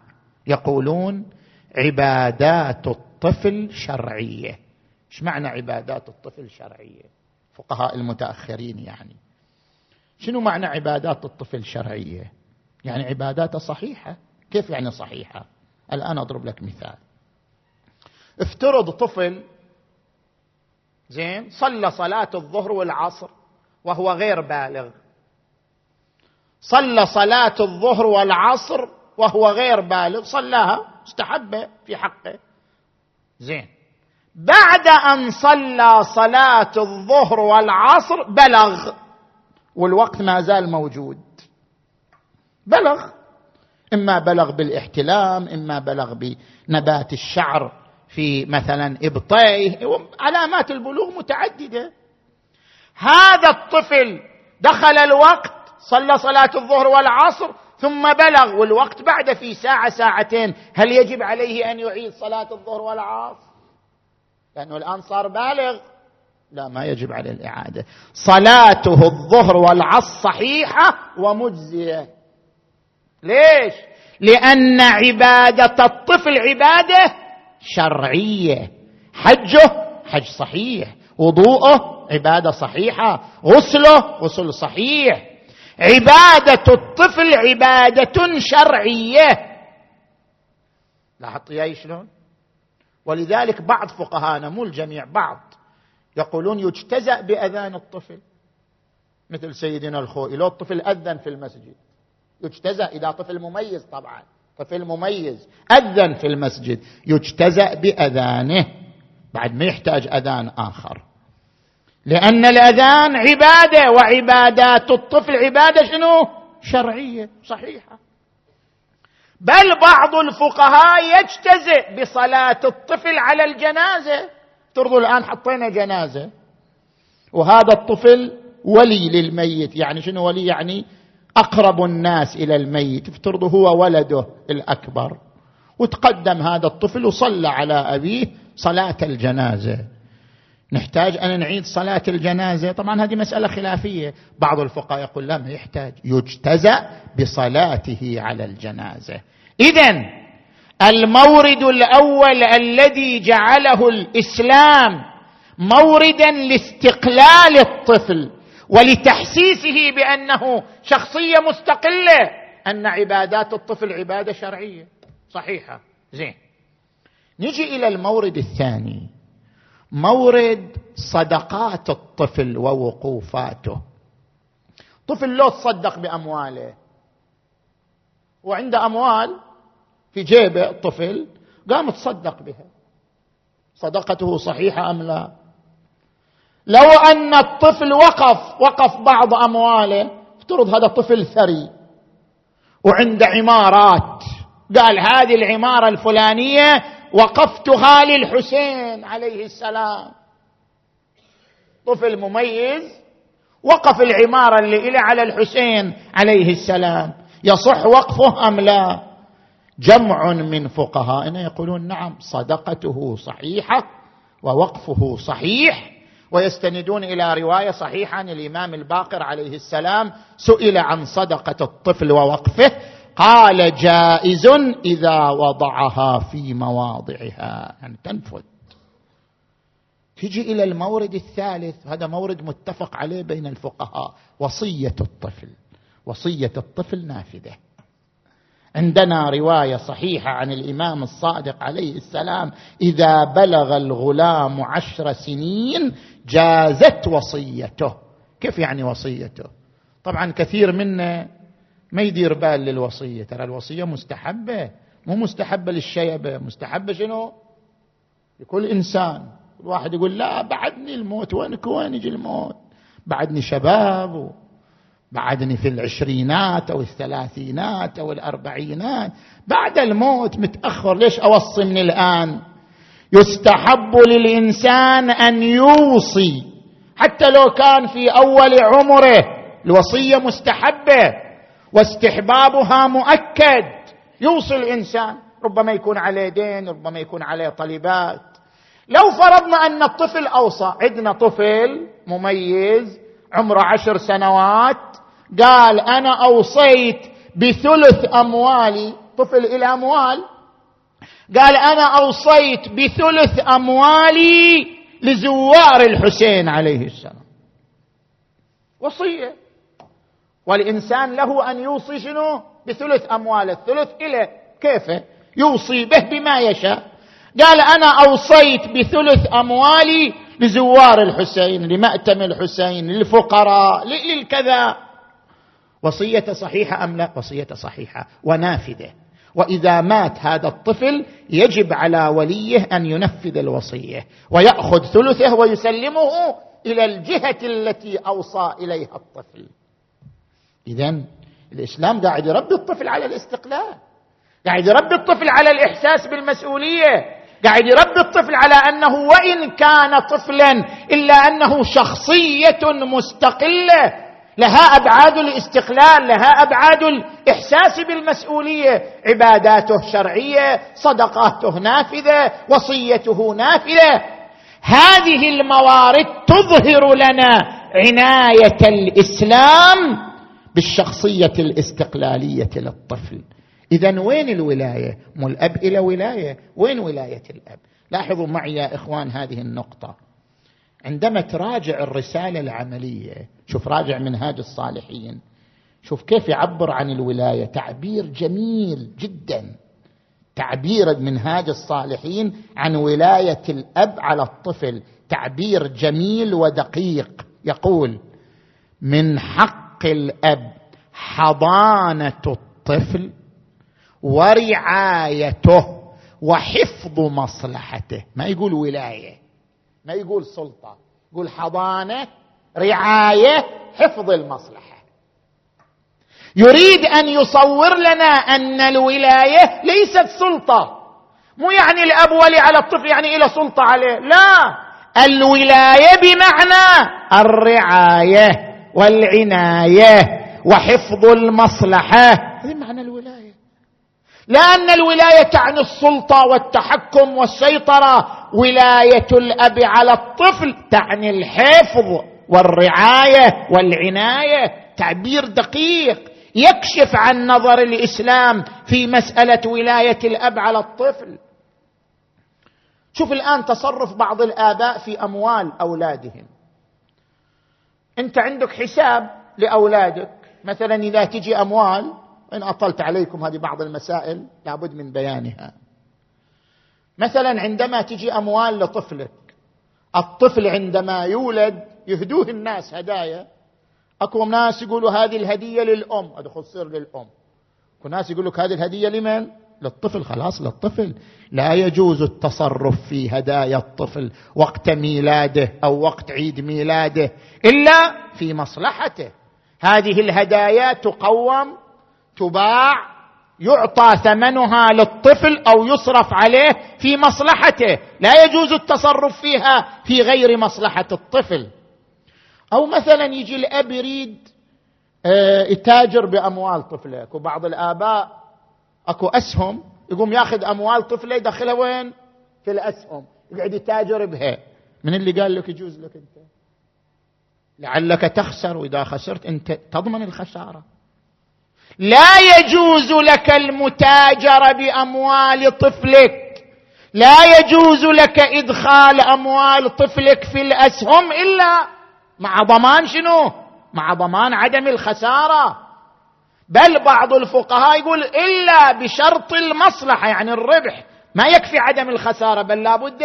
يقولون عبادات الطفل شرعية. إيش معنى عبادات الطفل شرعية؟ فقهاء المتأخرين يعني. شنو معنى عبادات الطفل شرعية؟ يعني عباداته صحيحة؟ كيف يعني صحيحة؟ الآن أضرب لك مثال. افترض طفل زين صلى صلاة الظهر والعصر وهو غير بالغ. صلى صلاة الظهر والعصر وهو غير بالغ صلاها استحب في حقه. زين. بعد أن صلى صلاة الظهر والعصر بلغ. والوقت ما زال موجود. بلغ. إما بلغ بالاحتلام إما بلغ بنبات الشعر في مثلا إبطيه. علامات البلوغ متعددة. هذا الطفل دخل الوقت صلى صلاة الظهر والعصر ثم بلغ والوقت بعد في ساعة ساعتين. هل يجب عليه أن يعيد صلاة الظهر والعصر؟ لأنه الآن صار بالغ. لا ما يجب عليه الإعادة. صلاته الظهر والعصر صحيحة ومجزية. ليش؟ لأن عبادة الطفل عبادة شرعية. حجه حج صحيح. وضوءه عبادة صحيحة. غسله غسل صحيح. عبادة الطفل عبادة شرعية. لاحظت يا شلون؟ ولذلك بعض فقهانا مو الجميع بعض يقولون يجتزأ بأذان الطفل. مثل سيدنا الخوئي لو الطفل أذن في المسجد. يجتزأ إذا طفل مميز طبعا طفل مميز أذن في المسجد. يجتزأ بأذانه. بعد ما يحتاج أذان آخر. لأن الأذان عبادة وعبادات الطفل عبادة شنو؟ شرعية صحيحة. بل بعض الفقهاء يجتزئ بصلاة الطفل على الجنازة. ترضوا الآن حطينا جنازة. وهذا الطفل ولي للميت. يعني شنو ولي؟ يعني أقرب الناس إلى الميت. افترضوا هو ولده الأكبر. وتقدم هذا الطفل وصلى على أبيه صلاة الجنازة. نحتاج أن نعيد صلاة الجنازة. طبعا هذه مسألة خلافية. بعض الفقهاء يقول لا ما يحتاج. يجتزأ بصلاته على الجنازة. إذا المورد الأول الذي جعله الإسلام موردا لاستقلال الطفل ولتحسيسه بأنه شخصية مستقلة أن عبادات الطفل عبادة شرعية. صحيحة. زين. نجي إلى المورد الثاني. مورد صدقات الطفل ووقوفاته. طفل لو تصدق بأمواله وعنده أموال في جيبه الطفل قام تصدق بها. صدقته صحيحة أم لا؟ لو أن الطفل وقف وقف بعض أمواله افترض هذا طفل ثري وعنده عمارات قال هذه العمارة الفلانية وقفتها للحسين عليه السلام. طفل مميز وقف العمارة اللي إلى على الحسين عليه السلام. يصح وقفه أم لا؟ جمع من فقهائنا يقولون نعم صدقته صحيحة ووقفه صحيح ويستندون إلى رواية صحيحة عن الإمام الباقر عليه السلام سئل عن صدقة الطفل ووقفه. قال جائز إذا وضعها في مواضعها. يعني تنفذ. تجي إلى المورد الثالث. هذا مورد متفق عليه بين الفقهاء. وصية الطفل. وصية الطفل نافذة. عندنا رواية صحيحة عن الإمام الصادق عليه السلام. إذا بلغ الغلام عشر سنين جازت وصيته. كيف يعني وصيته؟ طبعا كثير منا ما يدير بال للوصية؟ ترى الوصية مستحبة مو مستحبة للشيبة مستحبة شنو؟ لكل إنسان. الواحد يقول لا بعدني الموت. وينك وين يجي الموت؟ بعدني شباب بعدني في العشرينات أو الثلاثينات أو الأربعينات. بعد الموت متأخر. ليش اوصي من الآن؟ يستحب للإنسان أن يوصي. حتى لو كان في أول عمره الوصية مستحبة. واستحبابها مؤكد. يوصي الإنسان ربما يكون عليه دين ربما يكون عليه طلبات لو فرضنا أن الطفل أوصى عندنا طفل مميز عمره عشر سنوات قال أنا أوصيت بثلث أموالي. طفل إلى أموال. قال أنا أوصيت بثلث أموالي لزوار الحسين عليه السلام. وصية. والإنسان له أن يوصي شنو؟ بثلث امواله الثلث إلى كيف يوصي به بما يشاء. قال أنا أوصيت بثلث أموالي لزوار الحسين لمأتم الحسين للفقراء للكذا. وصية صحيحة أم لا؟ وصية صحيحة ونافذة. وإذا مات هذا الطفل يجب على وليه أن ينفذ الوصية ويأخذ ثلثه ويسلمه إلى الجهة التي أوصى إليها الطفل. اذا الإسلام قاعد يربي الطفل على الاستقلال قاعد يربي الطفل على الإحساس بالمسؤولية قاعد يربي الطفل على أنه وإن كان طفلا إلا أنه شخصية مستقلة لها أبعاد الاستقلال لها أبعاد الإحساس بالمسؤولية عباداته شرعية صدقاته نافذة وصيته نافذة. هذه الموارد تظهر لنا عناية الإسلام بالشخصية الاستقلالية للطفل. اذا وين الولاية؟ مو الأب إلى ولاية. وين ولاية الأب؟ لاحظوا معي يا إخوان هذه النقطة. عندما تراجع الرسالة العملية شوف راجع منهاج الصالحين شوف كيف يعبر عن الولاية. تعبير جميل جدا. تعبير منهاج الصالحين عن ولاية الأب على الطفل. تعبير جميل ودقيق. يقول من حق الأب حضانة الطفل ورعايته وحفظ مصلحته. ما يقول ولاية ما يقول سلطة يقول حضانة رعاية حفظ المصلحة. يريد أن يصور لنا أن الولاية ليست سلطة. مو يعني الأب ولي على الطفل يعني إلى سلطة عليه لا. الولاية بمعنى الرعاية. والعناية وحفظ المصلحة. هذه معنى الولاية. لأن الولاية تعني السلطة والتحكم والسيطرة. ولاية الأب على الطفل تعني الحفظ والرعاية والعناية. تعبير دقيق. يكشف عن نظر الإسلام في مسألة ولاية الأب على الطفل. شوف الآن تصرف بعض الآباء في أموال أولادهم. انت عندك حساب لأولادك. مثلا إذا تجي أموال إن أطلت عليكم هذه بعض المسائل لابد من بيانها. مثلا عندما تجي أموال لطفلك الطفل عندما يولد يهدوه الناس هدايا. أكو ناس يقولوا هذه الهدية للأم. ادخل تصير للأم. أكو ناس يقول لك هذه الهدية لمن؟ للطفل خلاص للطفل. لا يجوز التصرف في هدايا الطفل وقت ميلاده أو وقت عيد ميلاده إلا في مصلحته. هذه الهدايا تقوم تباع يعطى ثمنها للطفل أو يصرف عليه في مصلحته. لا يجوز التصرف فيها في غير مصلحة الطفل. أو مثلا يجي الأب يريد آه، يتاجر بأموال طفله اكو بعض الآباء اكو اسهم يقوم ياخذ اموال طفله يدخلها وين؟ في الاسهم. يقعد يتاجر بها. من اللي قال لك يجوز لك انت؟ لعلك تخسر وإذا خسرت انت تضمن الخسارة. لا يجوز لك المتاجره بأموال طفلك. لا يجوز لك إدخال أموال طفلك في الأسهم إلا مع ضمان شنو؟ مع ضمان عدم الخسارة. بل بعض الفقهاء يقول إلا بشرط المصلحة يعني الربح. ما يكفي عدم الخسارة بل لابد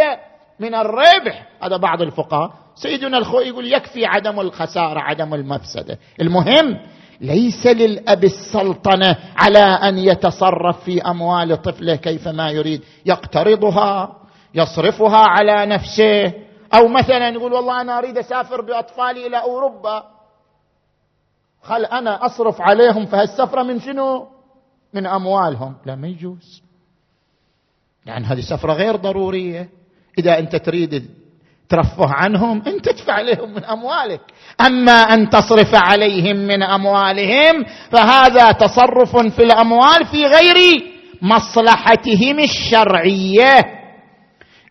من الربح. هذا بعض الفقهاء. سيدنا الخوي يقول يكفي عدم الخسارة عدم المفسدة. المهم ليس للأب السلطنة على أن يتصرف في أموال طفله كيفما يريد. يقترضها يصرفها على نفسه. أو مثلا يقول والله أنا أريد أسافر بأطفالي إلى أوروبا. خل أنا أصرف عليهم في هالسفرة من شنو؟ من أموالهم. لا ما يجوز. يعني هذه سفرة غير ضرورية. إذا أنت تريد ترفه عنهم أنت تدفع عليهم من أموالك. أما أن تصرف عليهم من أموالهم فهذا تصرف في الأموال في غير مصلحتهم الشرعية.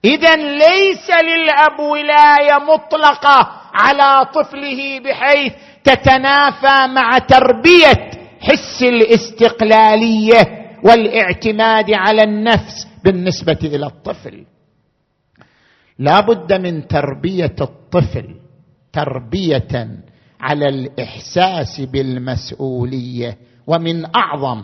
اذا ليس للأب ولاية مطلقة على طفله بحيث تتنافى مع تربية حس الاستقلالية والاعتماد على النفس بالنسبة إلى الطفل. لا بد من تربية الطفل تربية على الإحساس بالمسؤولية ومن أعظم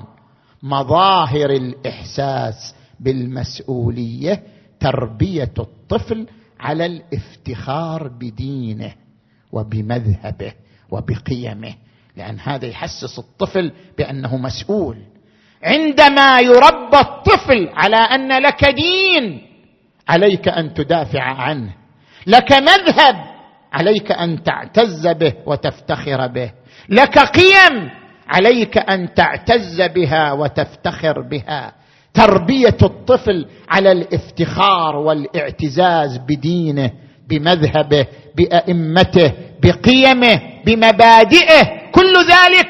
مظاهر الإحساس بالمسؤولية تربية الطفل على الافتخار بدينه. وبمذهبه وبقيمه لأن هذا يحسس الطفل بأنه مسؤول. عندما يربى الطفل على أن لك دين عليك أن تدافع عنه. لك مذهب عليك أن تعتز به وتفتخر به. لك قيم عليك أن تعتز بها وتفتخر بها. تربية الطفل على الافتخار والاعتزاز بدينه بمذهبه بأئمته بقيمه بمبادئه كل ذلك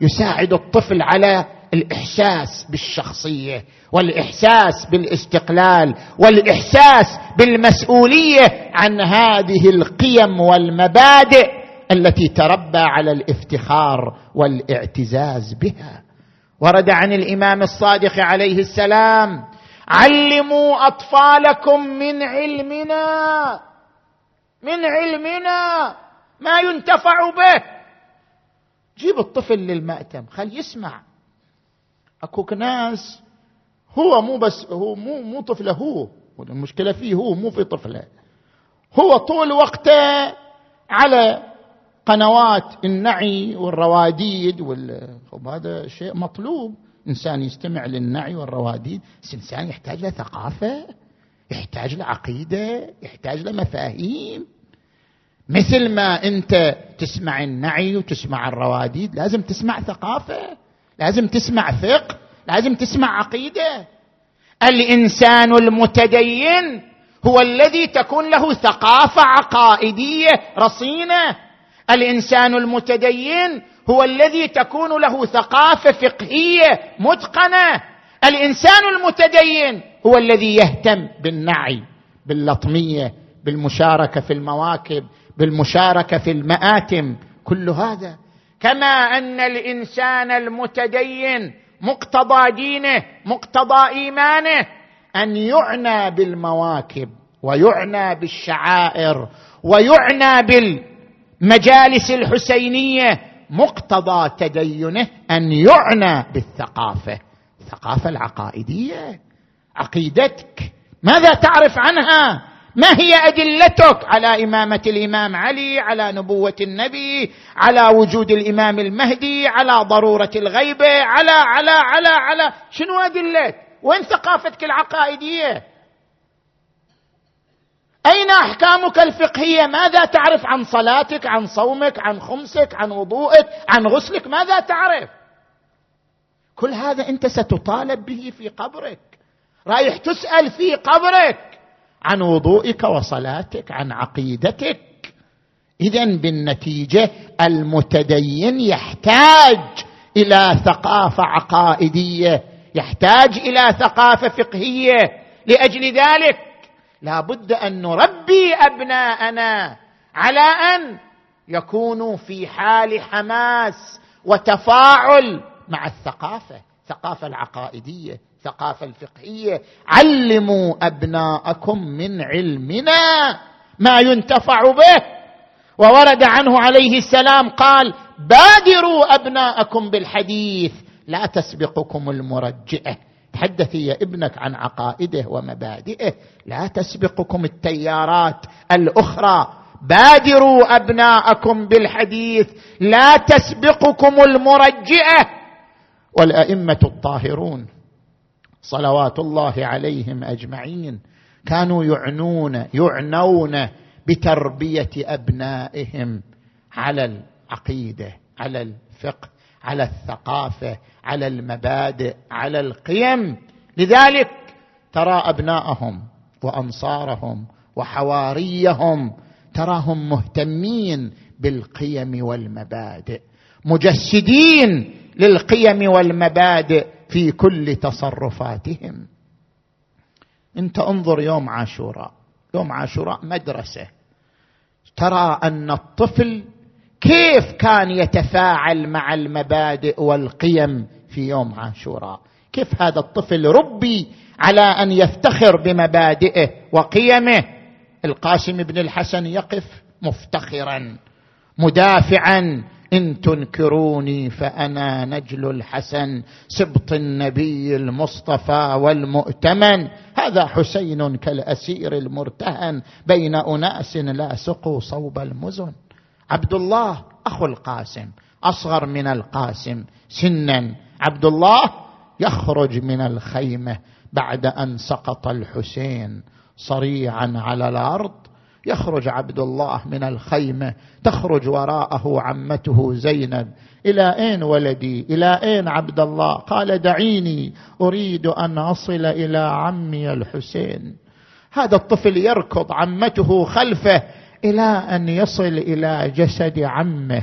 يساعد الطفل على الإحساس بالشخصية والإحساس بالاستقلال والإحساس بالمسؤولية عن هذه القيم والمبادئ التي تربى على الافتخار والاعتزاز بها. ورد عن الإمام الصادق عليه السلام علموا أطفالكم من علمنا. من علمنا ما ينتفع به. جيب الطفل للمأتم خل يسمع. أكو ناس هو مو بس هو مو مو طفلة هو المشكلة فيه هو مو في طفلة. هو طول وقته على قنوات النعي والرواديد وال... هذا شيء مطلوب. إنسان يستمع للنعي والرواديد بس إنسان يحتاج له ثقافة. يحتاج له عقيده يحتاج له مفاهيم مثل ما أنت تسمع النعي وتسمع الرواديد لازم تسمع ثقافة لازم تسمع فقه لازم تسمع عقيدة. الإنسان المتدين هو الذي تكون له ثقافة عقائدية رصينة. الإنسان المتدين هو الذي تكون له ثقافة فقهية متقنة. الإنسان المتدين هو الذي يهتم بالنعي باللطمية بالمشاركة في المواكب بالمشاركة في المآتم كل هذا. كما أن الإنسان المتدين مقتضى دينه مقتضى إيمانه أن يعنى بالمواكب ويعنى بالشعائر ويعنى بالمجالس الحسينية مقتضى تدينه أن يعنى بالثقافة الثقافة العقائدية. عقيدتك. ماذا تعرف عنها؟ ما هي أدلتك؟ على إمامة الإمام علي على نبوة النبي على وجود الإمام المهدي على ضرورة الغيبه على على على على. شنو ادلت وين ثقافتك العقائدية؟ أين أحكامك الفقهية؟ ماذا تعرف عن صلاتك عن صومك عن خمسك عن وضوءك عن غسلك؟ ماذا تعرف؟ كل هذا أنت ستطالب به في قبرك. رايح تسأل في قبرك عن وضوئك وصلاتك عن عقيدتك. اذا بالنتيجة المتدين يحتاج إلى ثقافة عقائدية يحتاج إلى ثقافة فقهية. لأجل ذلك لا بد أن نربي أبناءنا على أن يكونوا في حال حماس وتفاعل مع الثقافة الثقافة العقائدية. الثقافة الفقهية علموا أبناءكم من علمنا ما ينتفع به. وورد عنه عليه السلام قال بادروا أبناءكم بالحديث لا تسبقكم المرجئة. تحدثي يا ابنك عن عقائده ومبادئه لا تسبقكم التيارات الأخرى. بادروا أبناءكم بالحديث لا تسبقكم المرجئة. والأئمة الطاهرون صلوات الله عليهم أجمعين. كانوا يعنون يعنون بتربية أبنائهم على العقيدة على الفقه على الثقافة على المبادئ على القيم. لذلك ترى ابناءهم وأنصارهم وحواريهم تراهم مهتمين بالقيم والمبادئ مجسدين للقيم والمبادئ في كل تصرفاتهم. انت انظر يوم عاشوراء. يوم عاشوراء مدرسة. ترى أن الطفل كيف كان يتفاعل مع المبادئ والقيم في يوم عاشوراء؟ كيف هذا الطفل ربي على أن يفتخر بمبادئه وقيمه؟ القاسم بن الحسن يقف مفتخرا مدافعا إن تنكروني فأنا نجل الحسن سبط النبي المصطفى والمؤتمن. هذا حسين كالأسير المرتهن بين أناس لا سقوا صوب المزن. عبد الله أخو القاسم أصغر من القاسم سنا. عبد الله يخرج من الخيمة بعد أن سقط الحسين صريعا على الأرض. يخرج عبد الله من الخيمة تخرج وراءه عمته زينب. إلى أين ولدي؟ إلى أين عبد الله؟ قال دعيني أريد أن أصل إلى عمي الحسين. هذا الطفل يركض عمته خلفه إلى أن يصل إلى جسد عمه.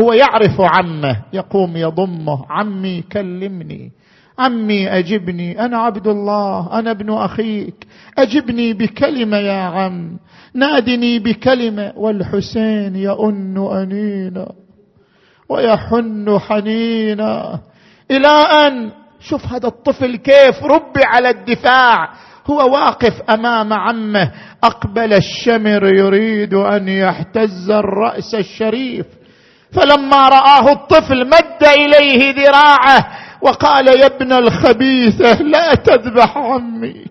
هو يعرف عمه يقوم يضمه عمي كلمني. عمي أجبني أنا عبد الله أنا ابن أخيك. أجبني بكلمة يا عم نادني بكلمة. والحسين يؤن أنينا ويحن حنينا إلى أن شوف هذا الطفل كيف ربي على الدفاع. هو واقف أمام عمه أقبل الشمر يريد أن يحتز الرأس الشريف. فلما رآه الطفل مد إليه ذراعه وقال يا ابن الخبيثه لا تذبح عمي.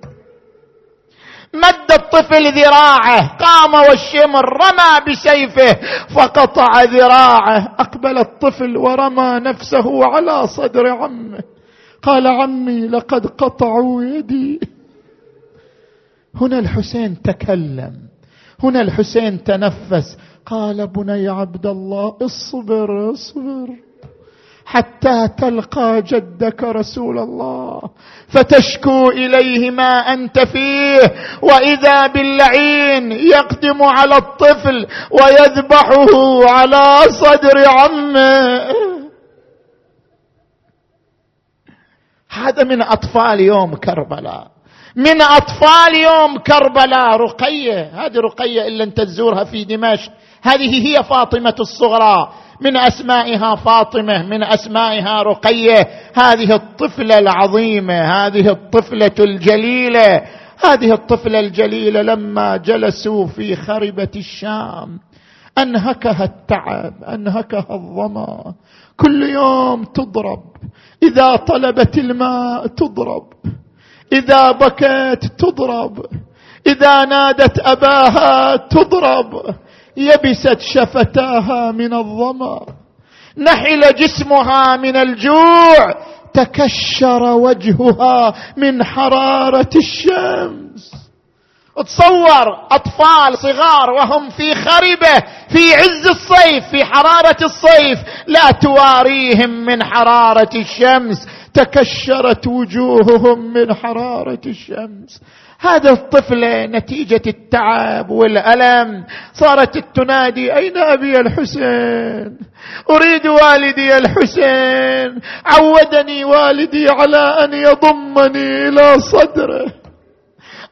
مد الطفل ذراعه قام والشمر رمى بسيفه فقطع ذراعه. أقبل الطفل ورمى نفسه على صدر عمه. قال عمي لقد قطعوا يدي. هنا الحسين تكلم هنا الحسين تنفس. قال بني عبد الله اصبر اصبر. حتى تلقى جدك رسول الله. فتشكو إليه ما أنت فيه. وإذا باللعين يقدم على الطفل ويذبحه على صدر عمه. هذا من أطفال يوم كربلاء. من أطفال يوم كربلاء. رقية. هذه رقية إلا انت تزورها في دمشق. هذه هي فاطمة الصغرى. من أسمائها فاطمة من أسمائها رقية. هذه الطفلة العظيمة هذه الطفلة الجليلة. هذه الطفلة الجليلة لما جلسوا في خربة الشام أنهكها التعب أنهكها الظمأ. كل يوم تضرب. إذا طلبت الماء تضرب. إذا بكت تضرب. إذا نادت أباها تضرب. يبست شفتاها من الظمأ. نحل جسمها من الجوع. تكشر وجهها من حرارة الشمس. تصور أطفال صغار وهم في خربة في عز الصيف في حرارة الصيف لا تواريهم من حرارة الشمس. تكشرت وجوههم من حرارة الشمس. هذا الطفلة نتيجة التعب والألم. صارت تنادي أين أبي الحسين؟ أريد والدي الحسين. عودني والدي على أن يضمني إلى صدره.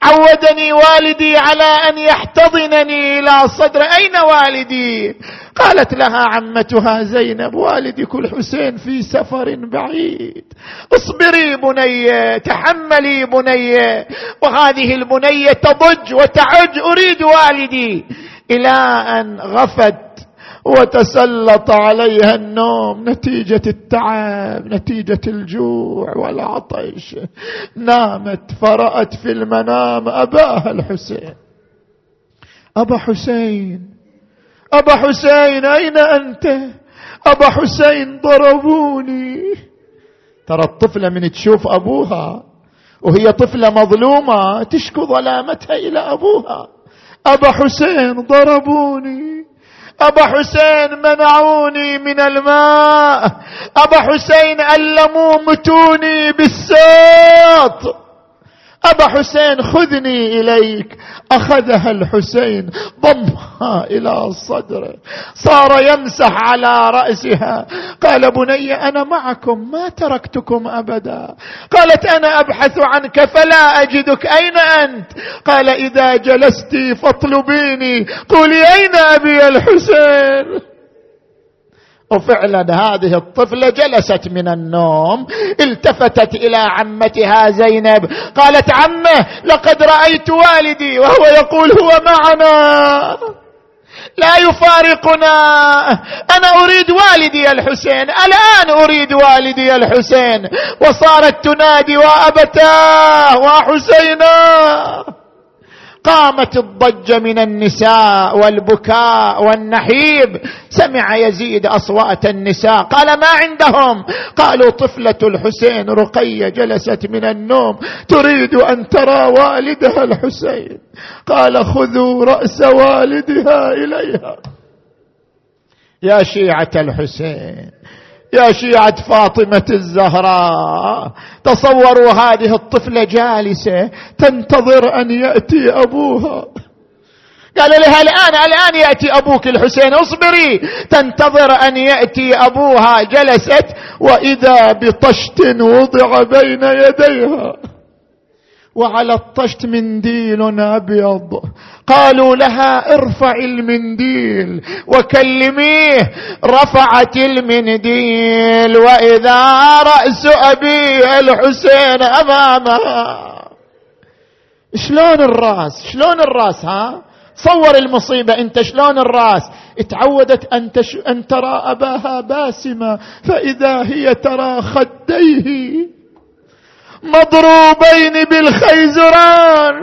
عودني والدي على أن يحتضنني إلى صدر. أين والدي؟ قالت لها عمتها زينب والدك الحسين في سفر بعيد. اصبري بنيه تحملي بنيه وهذه البنيه تضج وتعج. أريد والدي إلى أن غفت وتسلط عليها النوم نتيجة التعب نتيجة الجوع والعطش. نامت فرأت في المنام أباها الحسين. أبا حسين أبا حسين أين أنت؟ أبا حسين ضربوني. ترى الطفلة من تشوف أبوها وهي طفلة مظلومة تشكو ظلامتها إلى أبوها. أبا حسين ضربوني. أبا حسين منعوني من الماء. أبا حسين ألموا متوني بالساط أبا حسين خذني إليك. أخذها الحسين ضمها إلى صدره. صار يمسح على رأسها. قال بني أنا معكم ما تركتكم أبدا. قالت أنا أبحث عنك فلا أجدك. أين أنت؟ قال إذا جلست فاطلبيني. قولي أين أبي الحسين؟ وفعلا هذه الطفلة جلست من النوم التفتت إلى عمتها زينب قالت عمة لقد رأيت والدي وهو يقول هو معنا. لا يفارقنا. أنا أريد والدي الحسين الآن أريد والدي الحسين. وصارت تنادي وأبتاه وحسينا قامت الضجه من النساء والبكاء والنحيب. سمع يزيد أصوات النساء. قال ما عندهم؟ قالوا طفلة الحسين رقية جلست من النوم. تريد أن ترى والدها الحسين. قال خذوا رأس والدها إليها. يا شيعة الحسين. يا شيعة فاطمة الزهراء تصوروا هذه الطفلة جالسة تنتظر أن يأتي أبوها. قال لها الآن الآن يأتي أبوك الحسين اصبري. تنتظر أن يأتي أبوها جلست وإذا بطشت وضع بين يديها. وعلى الطشت منديل أبيض. قالوا لها ارفع المنديل وكلميه رفعت المنديل وإذا رأس أبي الحسين امامها شلون الرأس؟ شلون الرأس ها؟ صور المصيبة أنت شلون الرأس؟ اتعودت أن, تش... أن ترى اباها باسمة. فإذا هي ترى خديه مضروبين بالخيزران.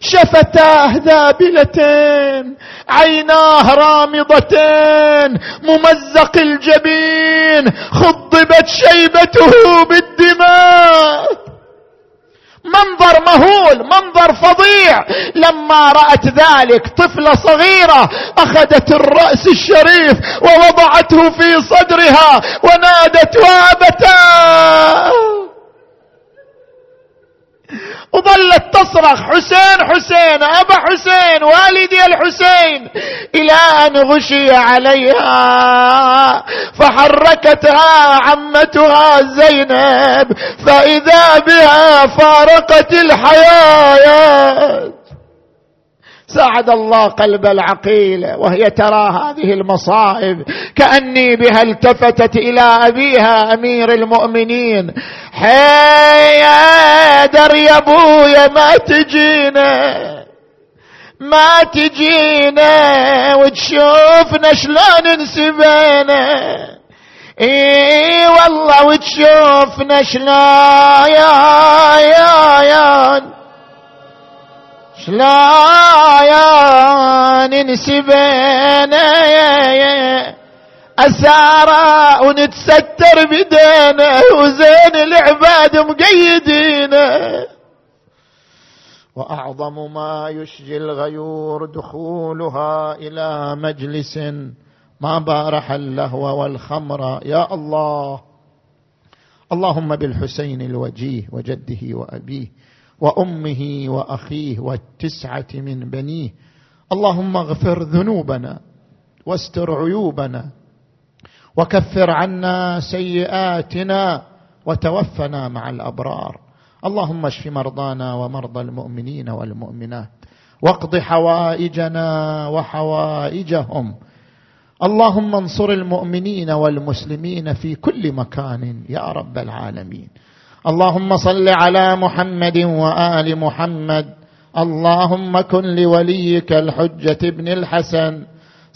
شفتاه ذابلتين عيناه رامضتين ممزق الجبين خضبت شيبته بالدماء. منظر مهول منظر فظيع. لما رأت ذلك طفلة صغيرة أخذت الرأس الشريف ووضعته في صدرها ونادت وابتاه وظلت تصرخ حسين حسين أبا حسين والدي الحسين إلى أن غشي عليها فحركتها عمتها زينب فإذا بها فارقت الحياة. ساعد الله قلب العقيل وهي ترى هذه المصائب كأني بها التفتت إلى أبيها أمير المؤمنين. حيدر يا أبويا ما تجينا ما تجينا وتشوفنا شلون انسبينا. إي والله وتشوفنا شلون يا يا أسارة ونتستر بدينا وزين العباد مقيدينا وأعظم ما يشجي الغيور دخولها إلى مجلس ما بارح اللهو والخمر. يا الله. اللهم بالحسين الوجيه وجده وأبيه وأمه وأخيه والتسعة من بنيه. اللهم اغفر ذنوبنا واستر عيوبنا وكفر عنا سيئاتنا وتوفنا مع الأبرار. اللهم اشف مرضانا ومرضى المؤمنين والمؤمنات واقض حوائجنا وحوائجهم. اللهم انصر المؤمنين والمسلمين في كل مكان يا رب العالمين. اللهم صل على محمد وآل محمد. اللهم كن لوليك الحجة ابن الحسن.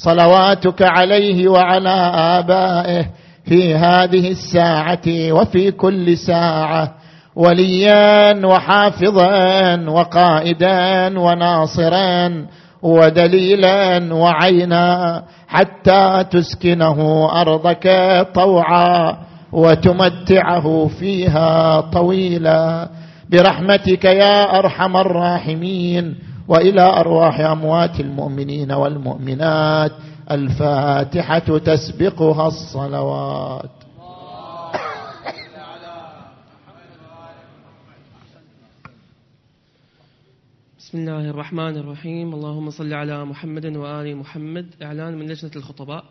صلواتك عليه وعلى آبائه في هذه الساعة وفي كل ساعة وليا وحافظا وقائدا وناصرا ودليلا وعينا حتى تسكنه أرضك طوعا وتمتعه فيها طويلا. برحمتك يا أرحم الراحمين. وإلى أرواح أموات المؤمنين والمؤمنات الفاتحة تسبقها الصلوات. بسم الله الرحمن الرحيم. اللهم صل على محمد وآل محمد. إعلان من لجنة الخطباء.